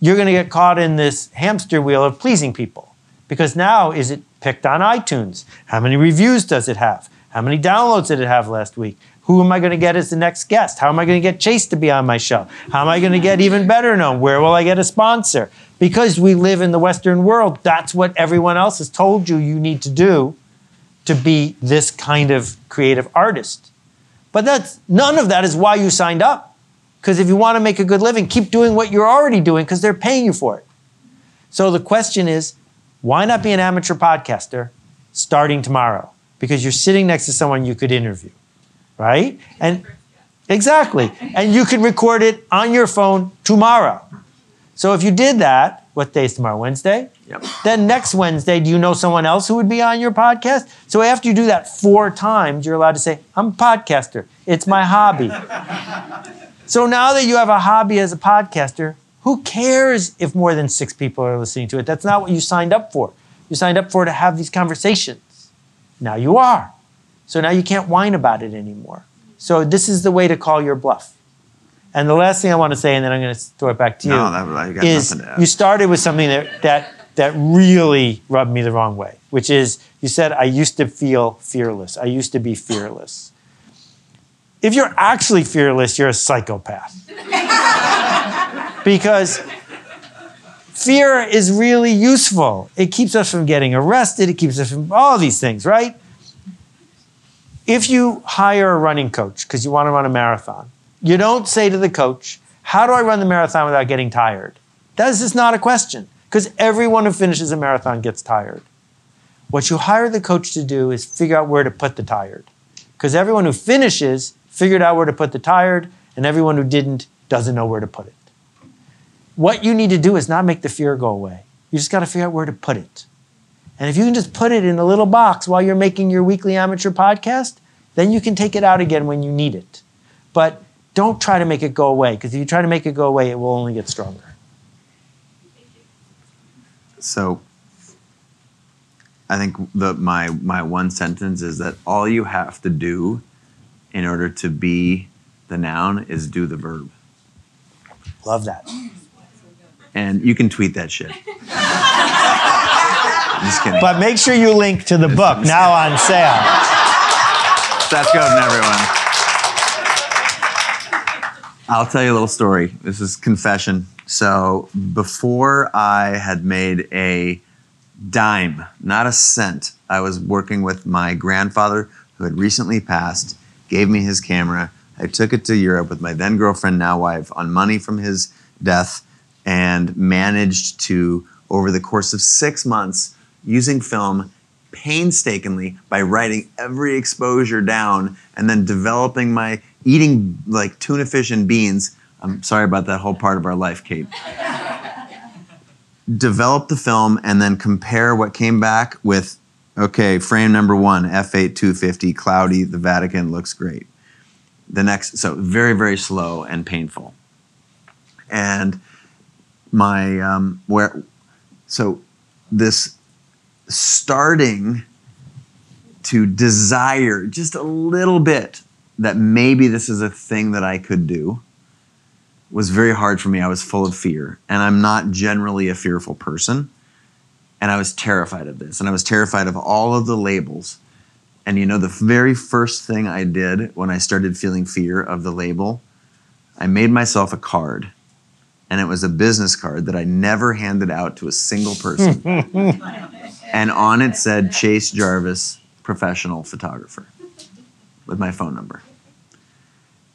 you're going to get caught in this hamster wheel of pleasing people. Because now, is it picked on iTunes? How many reviews does it have? How many downloads did it have last week? Who am I going to get as the next guest? How am I going to get Chase to be on my show? How am I going to get even better known? Where will I get a sponsor? Because we live in the Western world, that's what everyone else has told you you need to do to be this kind of creative artist. But that's none of that is why you signed up. Because if you want to make a good living, keep doing what you're already doing because they're paying you for it. So the question is, why not be an amateur podcaster starting tomorrow? Because you're sitting next to someone you could interview, right? And exactly. And you could record it on your phone tomorrow. So if you did that, what day is tomorrow? Wednesday? Yep. Then next Wednesday, do you know someone else who would be on your podcast? So after you do that four times, you're allowed to say, I'm a podcaster. It's my hobby. so now that you have a hobby as a podcaster, who cares if more than six people are listening to it? That's not what you signed up for. You signed up for to have these conversations. Now you are. So now you can't whine about it anymore. So this is the way to call your bluff. And the last thing I want to say, and then I'm going to throw it back to you, No, that- got is you started with something that, that, that really rubbed me the wrong way, which is you said, I used to feel fearless. I used to be fearless. If you're actually fearless, you're a psychopath. because fear is really useful. It keeps us from getting arrested, it keeps us from all these things, right? If you hire a running coach because you want to run a marathon, you don't say to the coach, How do I run the marathon without getting tired? That is just not a question because everyone who finishes a marathon gets tired. What you hire the coach to do is figure out where to put the tired because everyone who finishes figured out where to put the tired, and everyone who didn't doesn't know where to put it. What you need to do is not make the fear go away. You just got to figure out where to put it. And if you can just put it in a little box while you're making your weekly amateur podcast, then you can take it out again when you need it. But don't try to make it go away, because if you try to make it go away, it will only get stronger. So I think the my my one sentence is that all you have to do in order to be the noun is do the verb. Love that. And you can tweet that shit. Just kidding. But make sure you link to the book now on sale. That's going, everyone. I'll tell you a little story. This is confession. So before I had made a dime, not a cent, I was working with my grandfather who had recently passed, gave me his camera. I took it to Europe with my then girlfriend, now wife, on money from his death, and managed to, over the course of six months, using film painstakingly by writing every exposure down and then developing my eating like tuna fish and beans. I'm sorry about that whole part of our life, Kate. Develop the film and then compare what came back with okay, frame number one, F8 250, cloudy, the Vatican looks great. The next, so very, very slow and painful. And my, um, where, so this starting to desire just a little bit that maybe this is a thing that I could do was very hard for me. I was full of fear, and I'm not generally a fearful person. And I was terrified of this, and I was terrified of all of the labels. And you know, the very first thing I did when I started feeling fear of the label, I made myself a card. And it was a business card that I never handed out to a single person. and on it said Chase Jarvis, professional photographer, with my phone number.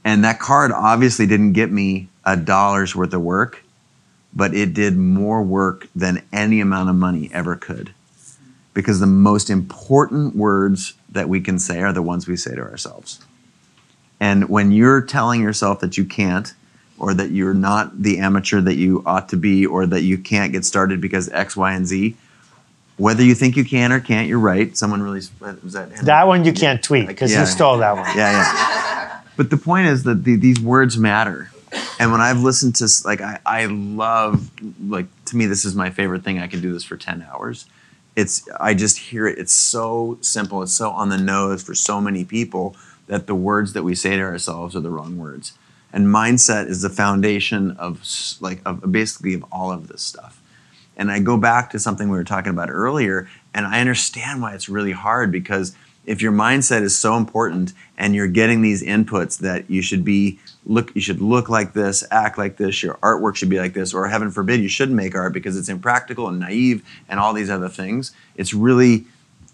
And that card obviously didn't get me a dollar's worth of work, but it did more work than any amount of money ever could. Because the most important words that we can say are the ones we say to ourselves. And when you're telling yourself that you can't, or that you're not the amateur that you ought to be, or that you can't get started because X, Y, and Z, whether you think you can or can't, you're right. Someone really was that. Henry? That one you can't tweet because Yeah. you stole that one. Yeah, yeah. But the point is that the, these words matter. And when I've listened to, like, I, I love, like, to me, this is my favorite thing. I can do this for 10 hours. It's, I just hear it. It's so simple. It's so on the nose for so many people that the words that we say to ourselves are the wrong words. And mindset is the foundation of, like, of basically of all of this stuff. And I go back to something we were talking about earlier, and I understand why it's really hard because if your mindset is so important and you're getting these inputs that you should be look you should look like this, act like this, your artwork should be like this, or heaven forbid you shouldn't make art because it's impractical and naive and all these other things. It's really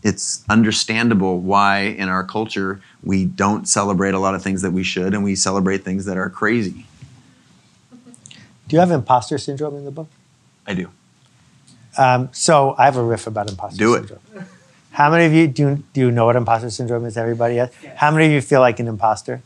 it's understandable why in our culture we don't celebrate a lot of things that we should and we celebrate things that are crazy. Do you have imposter syndrome in the book? I do. Um, so I have a riff about imposter syndrome. Do it. How many of you do, you do you know what imposter syndrome is? Everybody else? How many of you feel like an imposter?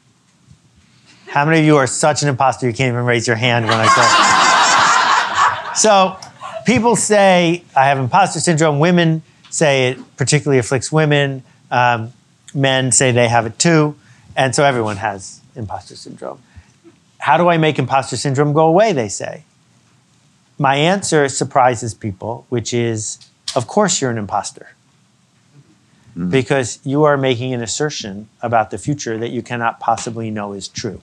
How many of you are such an imposter you can't even raise your hand when I say? so people say I have imposter syndrome. Women say it particularly afflicts women. Um, men say they have it too, and so everyone has imposter syndrome. How do I make imposter syndrome go away? They say my answer surprises people, which is, of course, you're an imposter. Mm-hmm. Because you are making an assertion about the future that you cannot possibly know is true.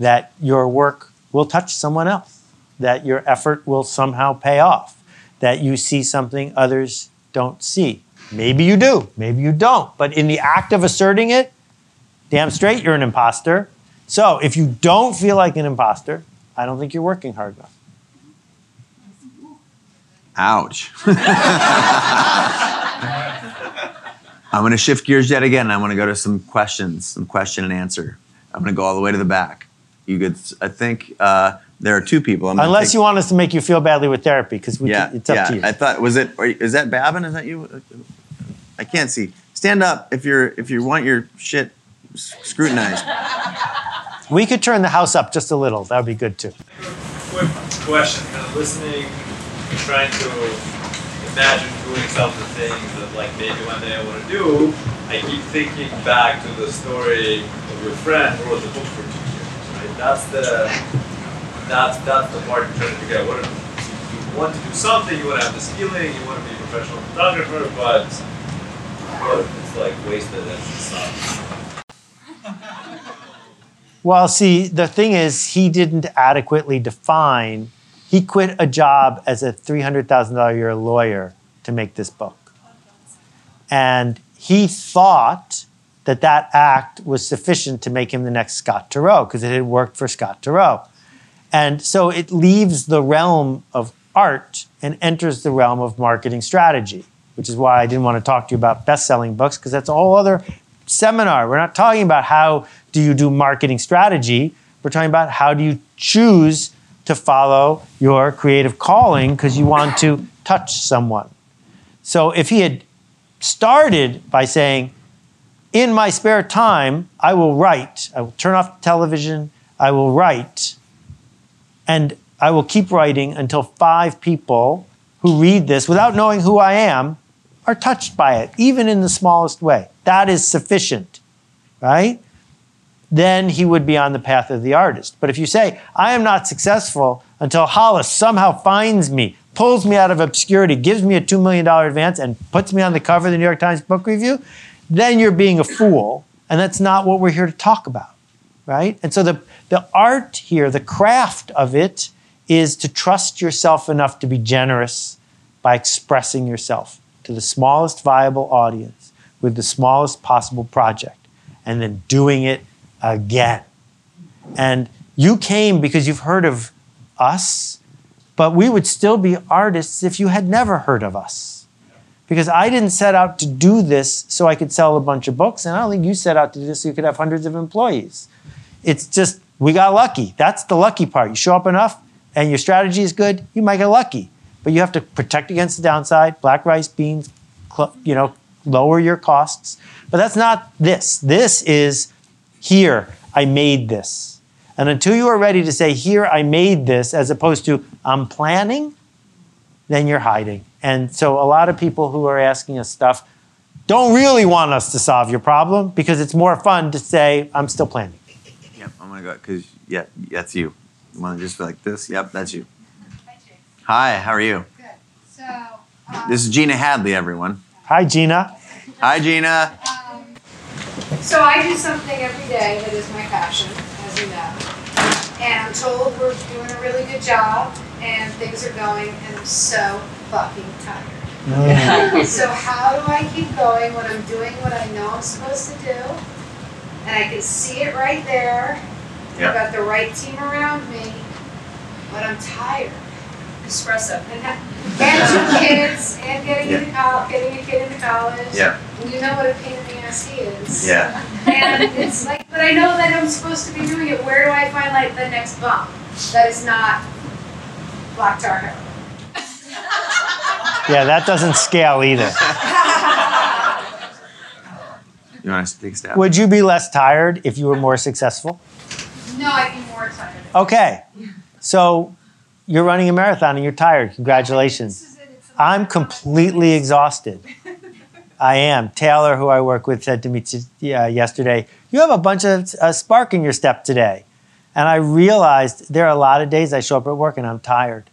That your work will touch someone else, that your effort will somehow pay off, that you see something others don't see. Maybe you do, maybe you don't. But in the act of asserting it, damn straight you're an imposter. So if you don't feel like an imposter, I don't think you're working hard enough. Ouch. I'm going to shift gears yet again. I want to go to some questions, some question and answer. I'm going to go all the way to the back. You could, I think uh, there are two people. I'm Unless take- you want us to make you feel badly with therapy, because yeah, can, it's up yeah. to you. I thought was it? Are, is that Babin? Is that you? I can't see. Stand up if you're if you want your shit scrutinized. we could turn the house up just a little. That would be good too. quick question, kind of listening, trying to imagine doing some of the things that like maybe one day I want to do, I keep thinking back to the story of your friend who wrote the book for two years, right? That's the that's that's the part you're trying to figure out. What you want to do something, you want to have this feeling, you want to be a professional photographer, but what if it's like wasted and? Well, see, the thing is, he didn't adequately define. He quit a job as a $300,000 a year lawyer to make this book. And he thought that that act was sufficient to make him the next Scott Turow because it had worked for Scott Turow. And so it leaves the realm of art and enters the realm of marketing strategy, which is why I didn't want to talk to you about best selling books because that's a whole other seminar. We're not talking about how do you do marketing strategy. We're talking about how do you choose to follow your creative calling because you want to touch someone. So if he had started by saying, in my spare time, I will write, I will turn off the television, I will write, and I will keep writing until five people who read this without knowing who I am are touched by it, even in the smallest way. That is sufficient, right? Then he would be on the path of the artist. But if you say, I am not successful until Hollis somehow finds me, pulls me out of obscurity, gives me a $2 million advance, and puts me on the cover of the New York Times Book Review, then you're being a fool. And that's not what we're here to talk about, right? And so the, the art here, the craft of it, is to trust yourself enough to be generous by expressing yourself to the smallest viable audience with the smallest possible project and then doing it again. And you came because you've heard of us, but we would still be artists if you had never heard of us. Because I didn't set out to do this so I could sell a bunch of books, and I don't think you set out to do this so you could have hundreds of employees. It's just we got lucky. That's the lucky part. You show up enough and your strategy is good, you might get lucky. But you have to protect against the downside, black rice, beans, you know, lower your costs. But that's not this. This is here, I made this. And until you are ready to say, here, I made this, as opposed to, I'm planning, then you're hiding. And so a lot of people who are asking us stuff don't really want us to solve your problem because it's more fun to say, I'm still planning. Yep, I'm gonna go because yeah, that's you. You want to just be like this? Yep, that's you. Hi, how are you? Good. So, um, This is Gina Hadley, everyone. Hi, Gina. Hi, Gina. So I do something every day that is my passion, as you know. And I'm told we're doing a really good job and things are going, and I'm so fucking tired. Mm. so how do I keep going when I'm doing what I know I'm supposed to do? And I can see it right there. Yeah. I've got the right team around me, but I'm tired. Espresso. And, ha- and two kids, and getting Yeah. into college, getting a kid into college. Yeah. And you know what a pain in the ass he is. Yeah. And it's like, but I know that I'm supposed to be doing it. Where do I find like the next bump that is not black tar heroin? Yeah, that doesn't scale either. You want to take a stab? Would you be less tired if you were more successful? No, I'd be more excited. Okay. So you're running a marathon and you're tired. Congratulations. This is it. It's I'm completely exhausted. I am. Taylor, who I work with, said to me t- yeah, yesterday, You have a bunch of uh, spark in your step today. And I realized there are a lot of days I show up at work and I'm tired.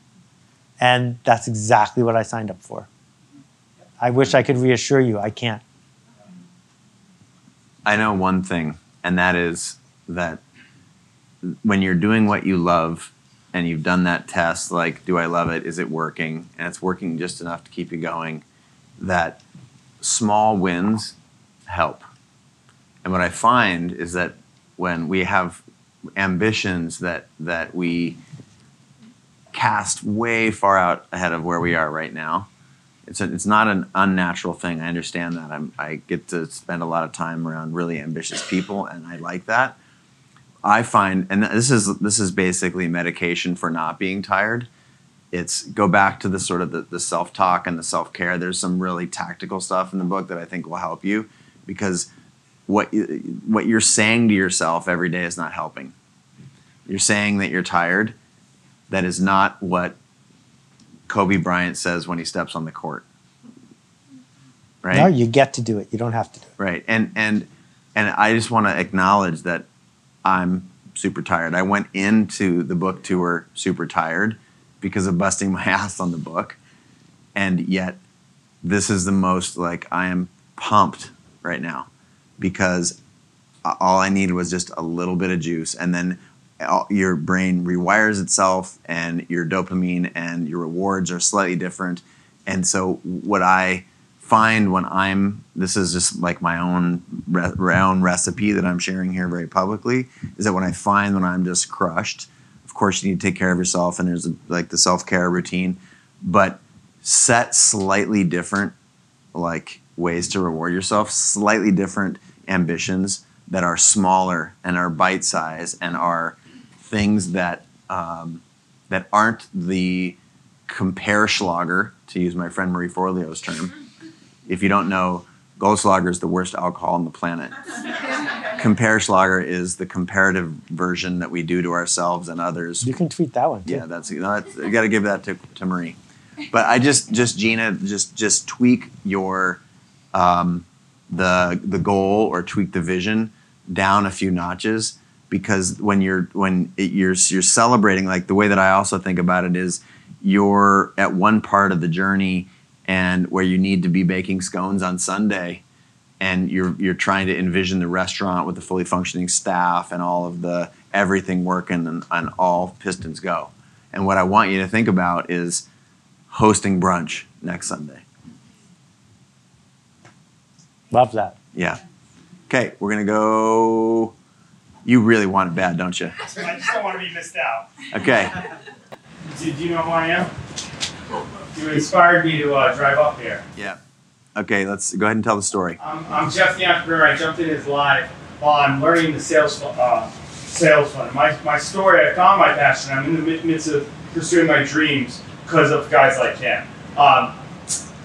And that's exactly what I signed up for. I wish I could reassure you. I can't. I know one thing, and that is that when you're doing what you love and you've done that test, like, do I love it? Is it working? And it's working just enough to keep you going, that small wins help. And what I find is that when we have ambitions that, that we cast way far out ahead of where we are right now, it's, a, it's not an unnatural thing. I understand that. I'm, I get to spend a lot of time around really ambitious people, and I like that. I find, and this is this is basically medication for not being tired. It's go back to the sort of the, the self talk and the self care. There's some really tactical stuff in the book that I think will help you because what you- what you're saying to yourself every day is not helping. You're saying that you're tired. That is not what Kobe Bryant says when he steps on the court. Right? No, you get to do it. You don't have to do it. Right. And and and I just want to acknowledge that I'm super tired. I went into the book tour super tired because of busting my ass on the book. And yet this is the most like I am pumped right now because all I needed was just a little bit of juice and then your brain rewires itself and your dopamine and your rewards are slightly different. And so what I find when I'm this is just like my own re- own recipe that I'm sharing here very publicly is that when I find when I'm just crushed, of course you need to take care of yourself and there's a, like the self care routine, but set slightly different like ways to reward yourself, slightly different ambitions that are smaller and are bite size and are things that um, that aren't the compare schlager to use my friend Marie Forleo's term if you don't know, Goldschlager is the worst alcohol on the planet. Compare Schlager is the comparative version that we do to ourselves and others. You can tweet that one too. Yeah, that's you know, that's, you got to give that to, to Marie. But I just just Gina just just tweak your um, the the goal or tweak the vision down a few notches because when you're when it, you're you're celebrating like the way that I also think about it is you're at one part of the journey and where you need to be baking scones on Sunday and you're you're trying to envision the restaurant with the fully functioning staff and all of the everything working and, and all pistons go. And what I want you to think about is hosting brunch next Sunday. Love that. Yeah. Okay, we're gonna go. You really want it bad, don't you? I just don't want to be missed out. Okay. Do, do you know who I am? You inspired me to uh, drive up here. Yeah. Okay, let's go ahead and tell the story. I'm, I'm Jeff the entrepreneur. I jumped in his live while I'm learning the sales uh, sales funnel. My, my story, I found my passion. I'm in the midst of pursuing my dreams because of guys like him. Um,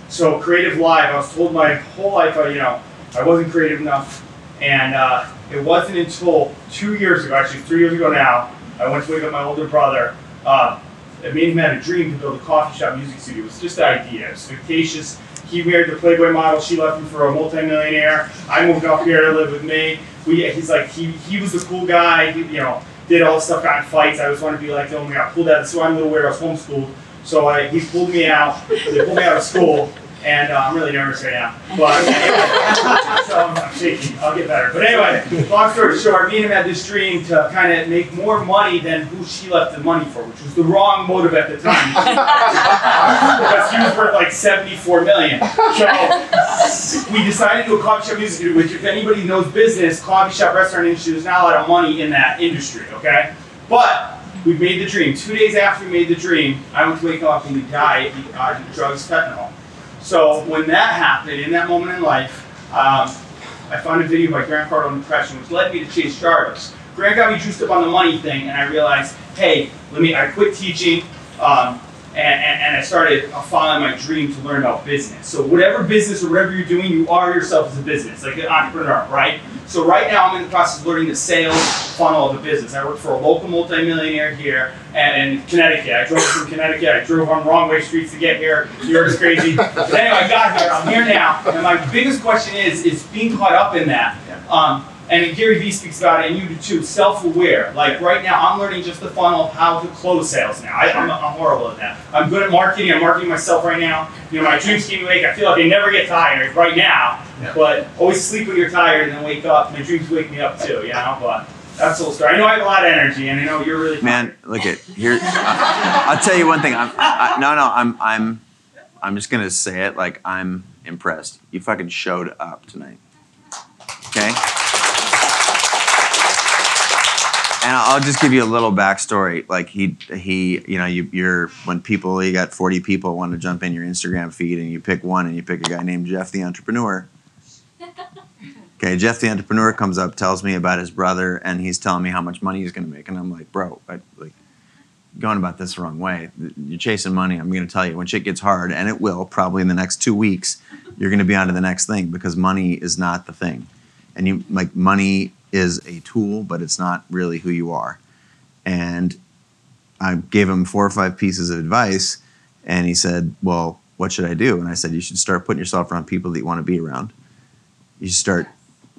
so creative live, I was told my whole life, uh, you know, I wasn't creative enough, and uh, it wasn't until two years ago, actually three years ago now, I went to wake up my older brother. Uh, it made him had a dream to build a coffee shop music studio. It was just an idea. It was fictitious. He married the Playboy model. She left him for a multimillionaire. I moved up here to live with me. We, he's like, he, he was the cool guy. He, you know, did all the stuff, got in fights. I always wanted to be like him. We got pulled out. So I'm a little weird. I was homeschooled. So I, he pulled me out. They pulled me out of school. And uh, I'm really nervous right now. But so I'm, I'm shaking. I'll get better. But anyway, long story short, me and him had this dream to kind of make more money than who she left the money for, which was the wrong motive at the time. because he was worth like 74 million. So we decided to do a coffee shop music video, which if anybody knows business, coffee shop restaurant industry, there's not a lot of money in that industry, okay? But we made the dream. Two days after we made the dream, I went to wake up and he died uh, to drugs, fentanyl. So when that happened, in that moment in life, um, I found a video by Grant Cardone on Depression, which led me to Chase Jarvis. Grant got me juiced up on the money thing, and I realized, hey, let me. I quit teaching, um, and, and, and I started following my dream to learn about business. So whatever business or whatever you're doing, you are yourself as a business, like an entrepreneur, right? So right now, I'm in the process of learning the sales funnel of a business. I work for a local multimillionaire here and in Connecticut. I drove from Connecticut. I drove on wrong way streets to get here. New York is crazy. But anyway, I got here. I'm here now. And my biggest question is, is being caught up in that. Um, and Gary Vee speaks about it, and you do too, self-aware. Like right now, I'm learning just the funnel of how to close sales now. I, I'm, I'm horrible at that. I'm good at marketing. I'm marketing myself right now. You know, my dreams keep me awake. I feel like I never get tired right now. Yeah. But always sleep when you're tired and then wake up. My dreams wake me up too, you know? But that's the whole story. I know I have a lot of energy, and I know you're really Man, look at here. I, I'll tell you one thing. I'm I, no, no. I'm I'm I'm just gonna say it. Like I'm impressed. You fucking showed up tonight. Okay. And I'll just give you a little backstory. Like he, he, you know, you, you're when people, you got 40 people want to jump in your Instagram feed, and you pick one, and you pick a guy named Jeff the entrepreneur. Okay, Jeff the entrepreneur comes up, tells me about his brother, and he's telling me how much money he's going to make, and I'm like, bro, I, like, going about this the wrong way. You're chasing money. I'm going to tell you when shit gets hard, and it will probably in the next two weeks. You're going to be on to the next thing because money is not the thing, and you like money is a tool, but it's not really who you are. And I gave him four or five pieces of advice, and he said, "Well, what should I do?" And I said, "You should start putting yourself around people that you want to be around. You should start.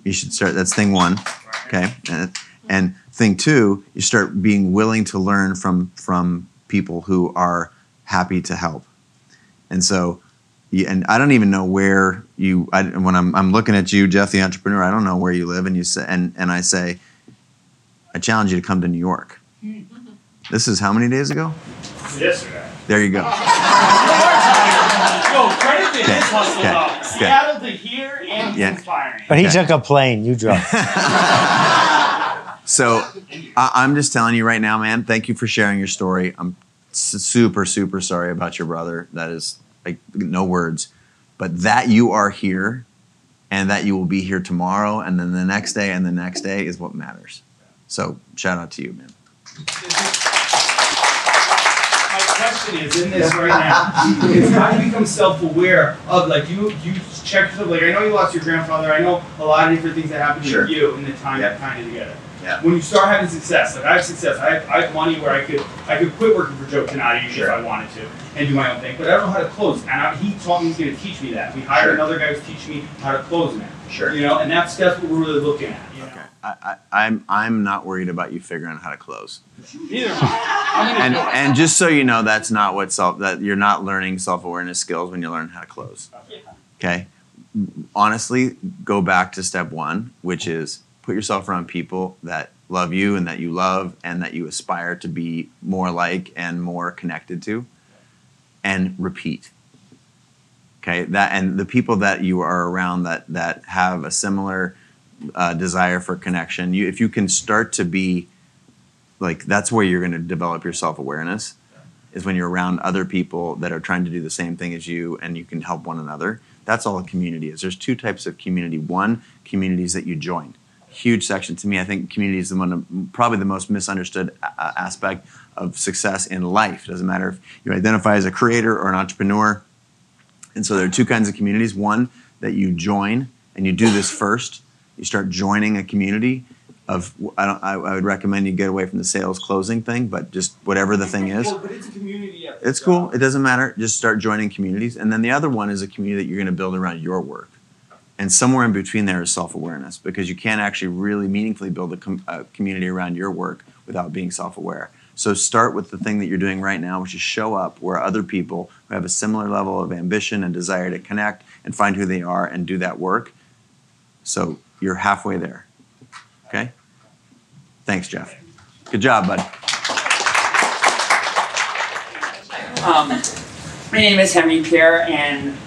You should start. That's thing one, okay. And, and thing two, you start being willing to learn from from people who are happy to help. And so, and I don't even know where you. I, when I'm I'm looking at you, Jeff, the entrepreneur. I don't know where you live, and you say, and and I say, I challenge you to come to New York. This is how many days ago? yesterday. There you go. Yo, credit to his hustle okay, though. okay. Seattle to here and Yeah. inspiring. But he Okay. took a plane. You drove. So I, I'm just telling you right now, man. Thank you for sharing your story. I'm s- super, super sorry about your brother. That is like no words, but that you are here, and that you will be here tomorrow, and then the next day, and the next day is what matters. So shout out to you, man. My question is in this right now is how do you become self-aware of like you you check yourself like I know you lost your grandfather I know a lot of different things that happened Sure. to you in the time Yeah. that kind of together. Yeah. When you start having success, like I have success, I have, I have money where I could I could quit working for Joe Canati Sure. if I wanted to and do my own thing, but I don't know how to close. And I, he taught me he's going to teach me that. We hired Sure. another guy who's teaching me how to close now. Sure. You know, and that's that's what we're really looking at. You know? Okay. I, I, I'm I'm not worried about you figuring out how to close. Neither am I. I'm gonna And and just so you know, that's not what self that you're not learning self awareness skills when you learn how to close. Okay. Honestly, go back to step one, which is put yourself around people that love you and that you love and that you aspire to be more like and more connected to, and repeat. Okay, that and the people that you are around that that have a similar uh, desire for connection. You, if you can start to be like that's where you're going to develop your self awareness is when you're around other people that are trying to do the same thing as you and you can help one another That's all a community is. There's two types of community. One, communities that you join. Huge section to me. I think community is the one probably the most misunderstood uh, aspect of success in life. Doesn't matter if you identify as a creator or an entrepreneur. And so there are two kinds of communities. One that you join, and you do this first. You start joining a community of. I don't. I, I would recommend you get away from the sales closing thing, but just whatever the thing is. Well, but it's a community. It's cool. It doesn't matter. Just start joining communities. And then the other one is a community that you're going to build around your work. And somewhere in between there is self awareness because you can't actually really meaningfully build a, com- a community around your work without being self aware. So start with the thing that you're doing right now, which is show up where other people who have a similar level of ambition and desire to connect and find who they are and do that work. So you're halfway there. Okay? Thanks, Jeff. Good job, bud. Um, my name is Henry Pierre, and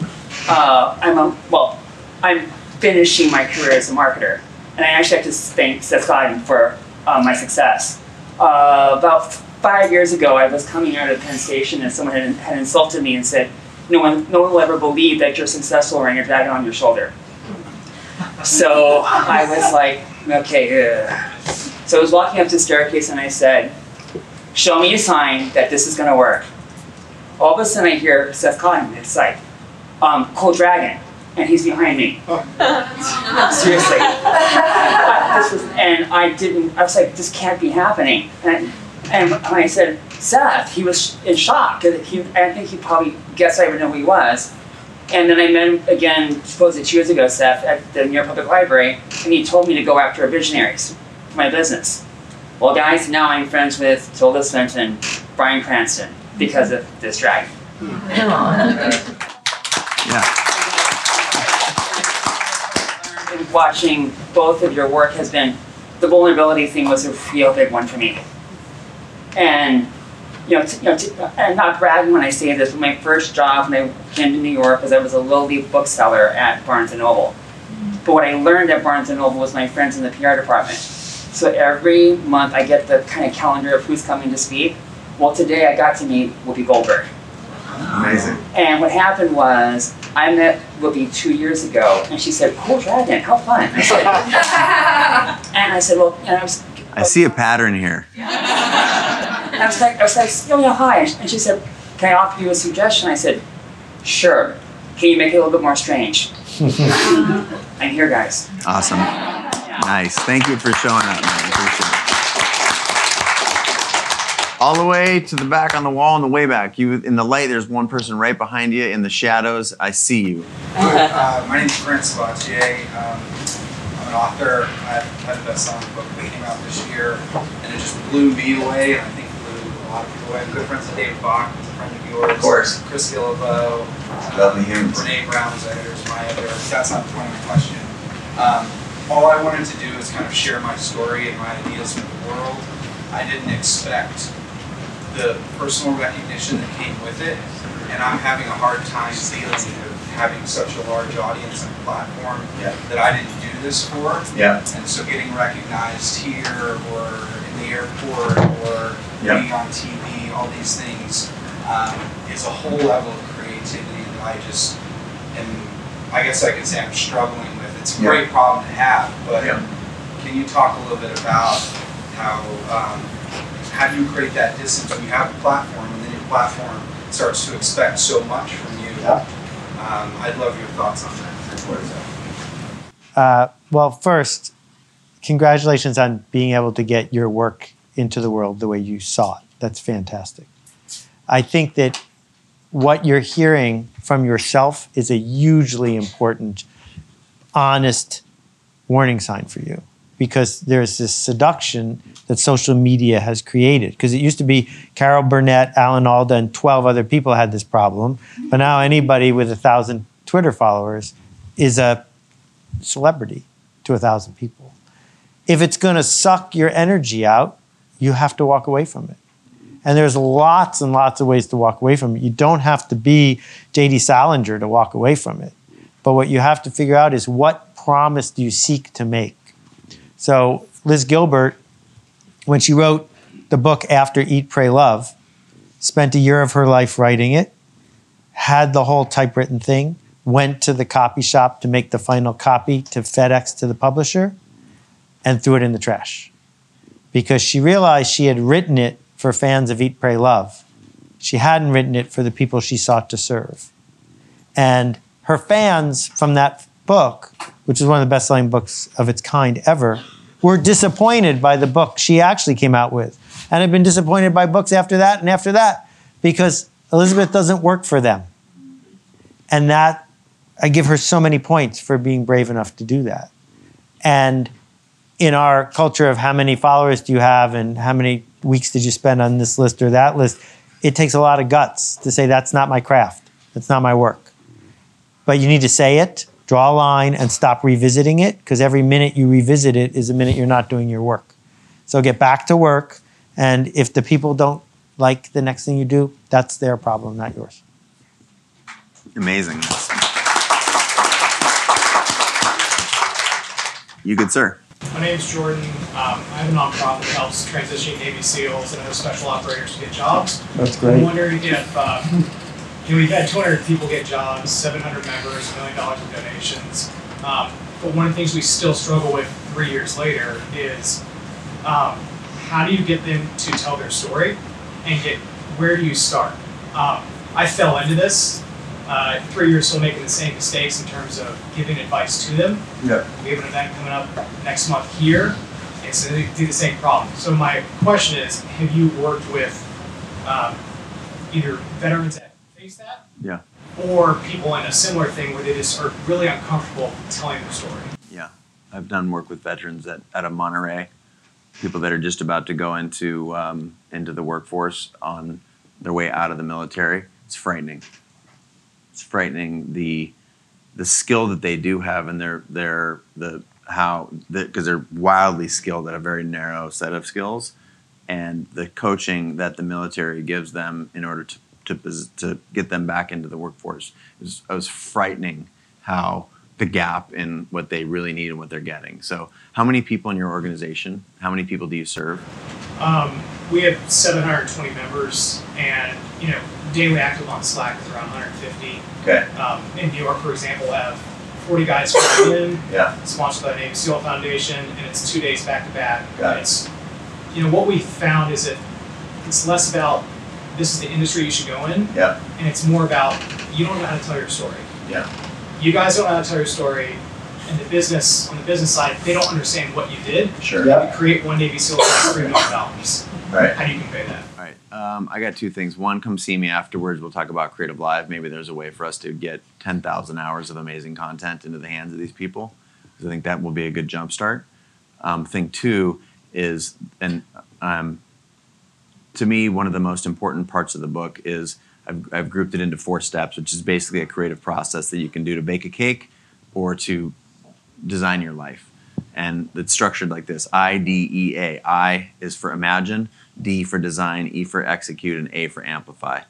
uh, I'm a well. I'm finishing my career as a marketer, and I actually have to thank Seth Godin for uh, my success. Uh, about five years ago, I was coming out of Penn Station, and someone had, had insulted me and said, "No one, no one will ever believe that you're successful wearing a dragon on your shoulder." So I was like, "Okay." ugh." So I was walking up the staircase, and I said, "Show me a sign that this is going to work." all of a sudden I hear Seth Godin. It's like, um, Cold Dragon, and he's behind me. Oh. Seriously. this was, and I didn't. I was like, this can't be happening. And and when I said Seth, he was in shock. He, I think he probably guessed I would know who he was. And then I met him again, supposedly two years ago, Seth, at the New York Public Library, and he told me to go after visionaries for my business. Well, guys, now I'm friends with Tilda Swinton, Bryan Cranston, because of this dragon. Yeah. And watching both of your work has been the vulnerability thing was a real big one for me. And you know, you know, and not bragging when I say this, but my first job when I came to New York was I was a lowly bookseller at Barnes and Noble. But what I learned at Barnes and Noble was my friends in the PR department. So every month I get the kind of calendar of who's coming to speak. Well, today I got to meet Whoopi Goldberg. Amazing. And what happened was, I met Whoopi two years ago, and she said, "Cool dragon, how fun!" I said, and I said, "Well," and I was, I see a pattern here. and I was like, I was like, "Oh yeah, hi," and she said, "Can I offer you a suggestion?" I said, "Sure. Can you make it a little bit more strange?" I'm here, guys. Awesome. Nice. Thank you for showing up, man. Appreciate it. All the way to the back on the wall and the way back. You in the light. There's one person right behind you in the shadows. I see you. Uh, my name is Brent Sabatier. Um, I'm an author. I've had a best-selling book that came out this year, and it just blew me away, and I think it blew a lot of people away. I'm good friends with David Bach, who's a friend of yours. Of course. Chris Guillebeau. uh, Lovely humans. Brene Brown's editor's my editor. That's not the point of my question. Um, all I wanted to do is kind of share my story and my ideas with the world. I didn't expect the personal recognition that came with it, and I'm having a hard time dealing with having such a large audience and platform Yeah. that I didn't do this for. Yeah. And so getting recognized here or in the airport or Yeah. being on TV, all these things, um, is a whole level of creativity that I just am, I guess I could say I'm struggling with. It's a Yeah. great problem to have, but can you talk a little bit about how, um, how do you create that distance when you have a platform and then your platform starts to expect so much from you? Yeah. Um, I'd love your thoughts on that. Uh, well, first, congratulations on being able to get your work into the world the way you saw it. That's fantastic. I think that what you're hearing from yourself is a hugely important, honest warning sign for you because there's this seduction that social media has created. Because it used to be Carol Burnett, Alan Alda, and 12 other people had this problem, but now anybody with a thousand Twitter followers is a celebrity to a thousand people. If it's going to suck your energy out, you have to walk away from it. And there's lots and lots of ways to walk away from it. You don't have to be J.D. Salinger to walk away from it. But what you have to figure out is what promise do you seek to make? So, Liz Gilbert, when she wrote the book After Eat, Pray, Love, spent a year of her life writing it, had the whole typewritten thing, went to the copy shop to make the final copy to FedEx to the publisher and threw it in the trash because she realized she had written it for fans of Eat, Pray, Love. She hadn't written it for the people she sought to serve. And her fans from that book, which is one of the best selling books of its kind ever, were disappointed by the book she actually came out with and have been disappointed by books after that and after that because Elizabeth doesn't work for them. And that, I give her so many points for being brave enough to do that. And in our culture of how many followers do you have and how many weeks did you spend on this list or that list, it takes a lot of guts to say that's not my craft, that's not my work. But you need to say it, draw a line, and stop revisiting it because every minute you revisit it is a minute you're not doing your work. So get back to work, and if the people don't like the next thing you do, that's their problem, not yours. Amazing. You good, sir. My name is Jordan. Um, I have a nonprofit that helps transitioning Navy SEALs and other special operators to get jobs. That's great. I'm wondering if uh, you know, we've had 200 people get jobs, 700 members, a million dollars in donations. Um, but one of the things we still struggle with three years later is um, how do you get them to tell their story and get where do you start? Um, I fell into this. Uh, three years still making the same mistakes in terms of giving advice to them. Yeah. We have an event coming up next month here. It's going to do the same problem. So my question is, have you worked with um, either veterans that, Yeah. or people in a similar thing where they just are really uncomfortable telling their story? Yeah. I've done work with veterans at, at a Monterey, people that are just about to go into um, into the workforce on their way out of the military. It's frightening. It's frightening the the skill that they do have and their their the how because they're wildly skilled at a very narrow set of skills and the coaching that the military gives them in order to to, to get them back into the workforce is it was frightening how the gap in what they really need and what they're getting. So, how many people in your organization? How many people do you serve? Um, we have 720 members, and you know, daily active on Slack is around 150. Okay. Um, in New York, for example, we have 40 guys flying in, Yeah. sponsored by the Navy SEAL Foundation, and it's two days back to back. Got it. It's, you know, what we found is that it's less about this is the industry you should go in, Yeah. and it's more about you don't know how to tell your story. Yeah. You guys don't know how to tell your story, and the business on the business side, they don't understand what you did. Sure. You create one Navy SEAL for three million dollars. Right. How do you convey that? All right. Um, I got two things. One, come see me afterwards. We'll talk about Creative Live. Maybe there's a way for us to get 10,000 hours of amazing content into the hands of these people. 'Cause I think that will be a good jump start. Um, thing two is, and um, to me, one of the most important parts of the book is I've, I've grouped it into four steps, which is basically a creative process that you can do to bake a cake or to design your life. And it's structured like this I, D, E, A. I is for imagine, D for design, E for execute, and A for amplify.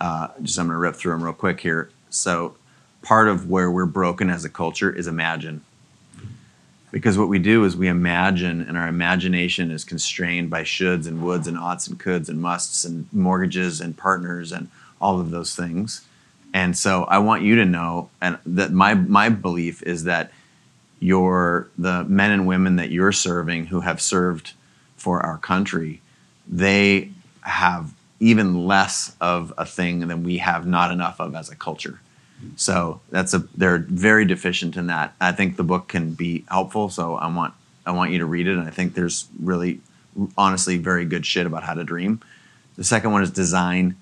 Uh, just I'm going to rip through them real quick here. So, part of where we're broken as a culture is imagine. Because what we do is we imagine, and our imagination is constrained by shoulds and woulds and oughts and coulds and musts and mortgages and partners and all of those things. And so I want you to know, and that my my belief is that your the men and women that you're serving who have served for our country, they have even less of a thing than we have not enough of as a culture. So that's a they're very deficient in that. I think the book can be helpful. So I want I want you to read it, and I think there's really honestly very good shit about how to dream. The second one is design.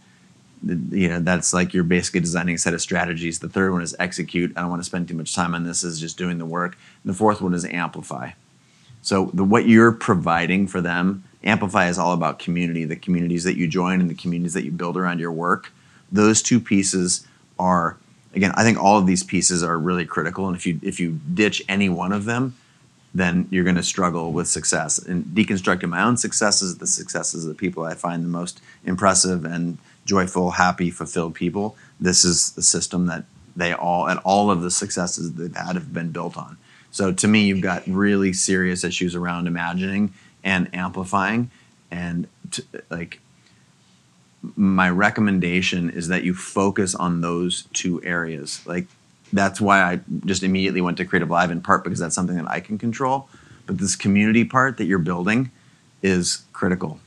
You know, that's like you're basically designing a set of strategies. The third one is execute. I don't want to spend too much time on this. Is just doing the work. And the fourth one is amplify. So the, what you're providing for them, amplify is all about community. The communities that you join and the communities that you build around your work. Those two pieces are, again, I think all of these pieces are really critical. And if you if you ditch any one of them, then you're going to struggle with success. And deconstructing my own successes, the successes of the people I find the most impressive and joyful, happy, fulfilled people. This is the system that they all and all of the successes they've had have been built on. So to me, you've got really serious issues around imagining and amplifying, and t- like my recommendation is that you focus on those two areas. Like that's why I just immediately went to Creative Live in part because that's something that I can control. But this community part that you're building is critical.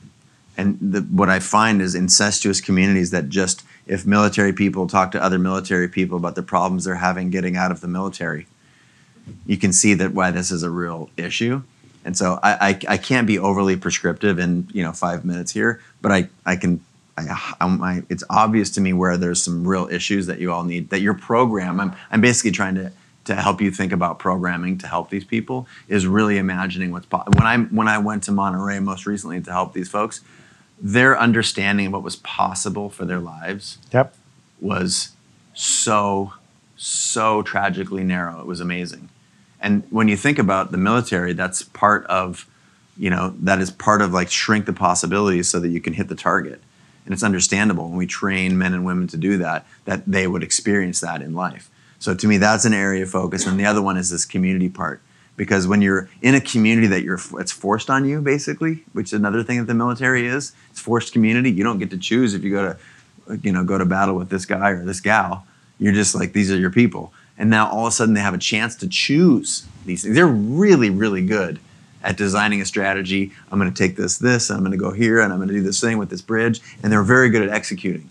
And the, what I find is incestuous communities that just, if military people talk to other military people about the problems they're having getting out of the military, you can see that why this is a real issue. And so I, I, I can't be overly prescriptive in you know five minutes here, but I, I can I, I'm, it's obvious to me where there's some real issues that you all need that your program I'm, I'm basically trying to to help you think about programming to help these people is really imagining what's possible when i when i went to monterey most recently to help these folks their understanding of what was possible for their lives Yep. was so so tragically narrow. It was amazing. And when you think about the military that's part of you know that is part of like shrink the possibilities so that you can hit the target and it's understandable when we train men and women to do that that they would experience that in life. So to me that's an area of focus. And the other one is this community part. Because when you're in a community that you're it's forced on you basically which is another thing that the military is it's forced community. You don't get to choose if you go to you know go to battle with this guy or this gal. You're just like these are your people. And now all of a sudden they have a chance to choose these things. They're really really good at designing a strategy. I'm going to take this, this, and I'm going to go here, and I'm going to do this thing with this bridge. And they're very good at executing.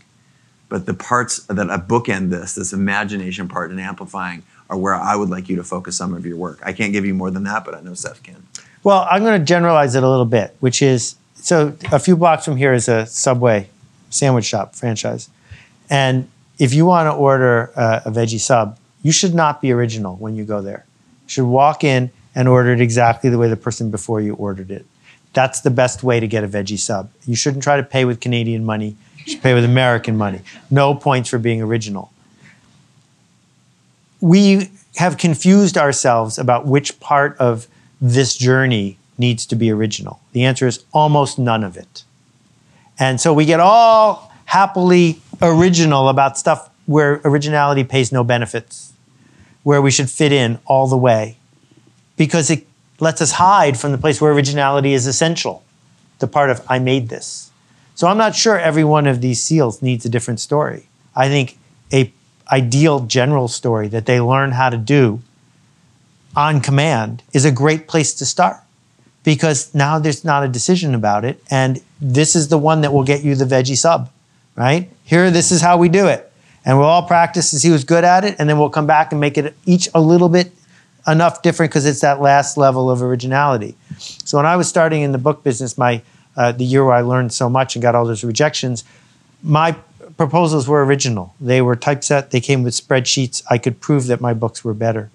But the parts that I bookend this, this imagination part and amplifying, are where I would like you to focus some of your work. I can't give you more than that, but I know Seth can. Well, I'm going to generalize it a little bit, which is so a few blocks from here is a Subway sandwich shop franchise. And if you want to order a, a veggie sub, you should not be original when you go there. You should walk in and order it exactly the way the person before you ordered it. That's the best way to get a veggie sub. You shouldn't try to pay with Canadian money. You should pay with American money. No points for being original. We have confused ourselves about which part of this journey needs to be original. The answer is almost none of it. And so we get all happily original about stuff where originality pays no benefits, where we should fit in all the way, because it lets us hide from the place where originality is essential, the part of I made this. So I'm not sure every one of these seals needs a different story. I think a ideal general story that they learn how to do on command is a great place to start because now there's not a decision about it and this is the one that will get you the veggie sub right here this is how we do it and we'll all practice to see who's good at it and then we'll come back and make it each a little bit enough different because it's that last level of originality so when i was starting in the book business my uh, the year where i learned so much and got all those rejections my proposals were original they were typeset they came with spreadsheets i could prove that my books were better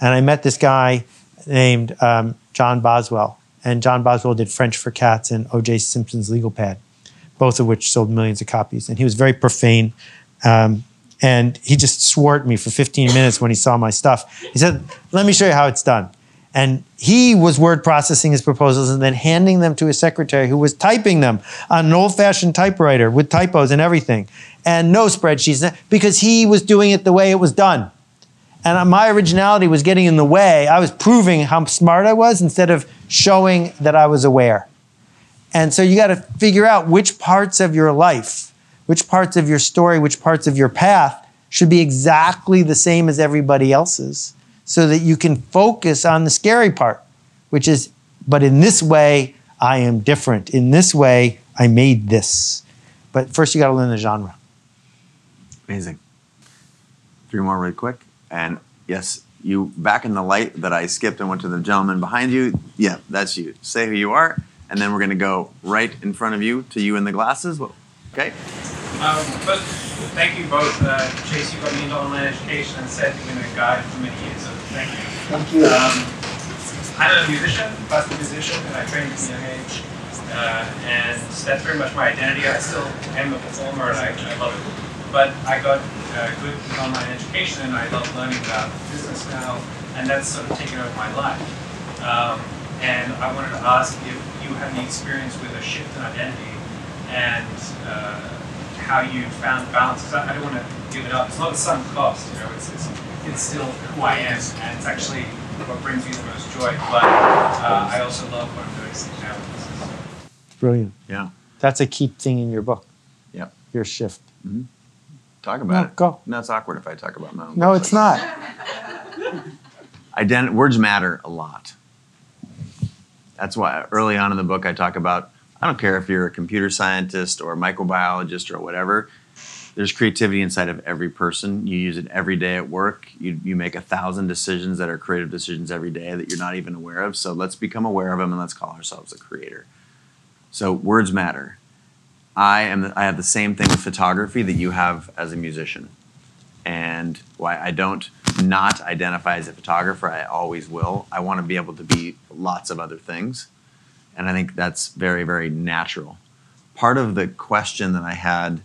and I met this guy named um, John Boswell. And John Boswell did French for Cats and O.J. Simpson's Legal Pad, both of which sold millions of copies. And he was very profane. Um, and he just swore at me for 15 minutes when he saw my stuff. He said, Let me show you how it's done. And he was word processing his proposals and then handing them to his secretary who was typing them on an old fashioned typewriter with typos and everything and no spreadsheets because he was doing it the way it was done and my originality was getting in the way. I was proving how smart I was instead of showing that I was aware. And so you got to figure out which parts of your life, which parts of your story, which parts of your path should be exactly the same as everybody else's so that you can focus on the scary part, which is, but in this way, I am different. In this way, I made this. But first, you got to learn the genre. Amazing. Three more really quick. And yes, you back in the light that I skipped and went to the gentleman behind you. Yeah, that's you. Say who you are, and then we're going to go right in front of you to you in the glasses. Okay. Um, first, thank you both. Uh, Chase, you got me into online education, and Seth, you've been a guide for many years, so thank you. Thank you. Um, I'm a musician, classical musician, and I trained from a young age. Uh, and that's very much my identity. I still am a performer, and I, I love it. But I got uh, good online education, and I love learning about business now, and that's sort of taken over my life. Um, and I wanted to ask if you had any experience with a shift in identity and uh, how you found balance. Because I, I don't want to give it up. It's not a sunk cost, you know. It's, it's it's still who I am, and it's actually what brings me the most joy. But uh, I also love what I'm doing now. Brilliant. Yeah. That's a key thing in your book. Yeah. Your shift. talk about No, it. go. No, it's awkward if I talk about my own. No, it's not. Ident- words matter a lot. That's why early on in the book I talk about I don't care if you're a computer scientist or a microbiologist or whatever. There's creativity inside of every person. You use it every day at work. You, you make a thousand decisions that are creative decisions every day that you're not even aware of. So let's become aware of them and let's call ourselves a creator. So words matter. I am. I have the same thing with photography that you have as a musician, and why I don't not identify as a photographer. I always will. I want to be able to be lots of other things, and I think that's very very natural. Part of the question that I had,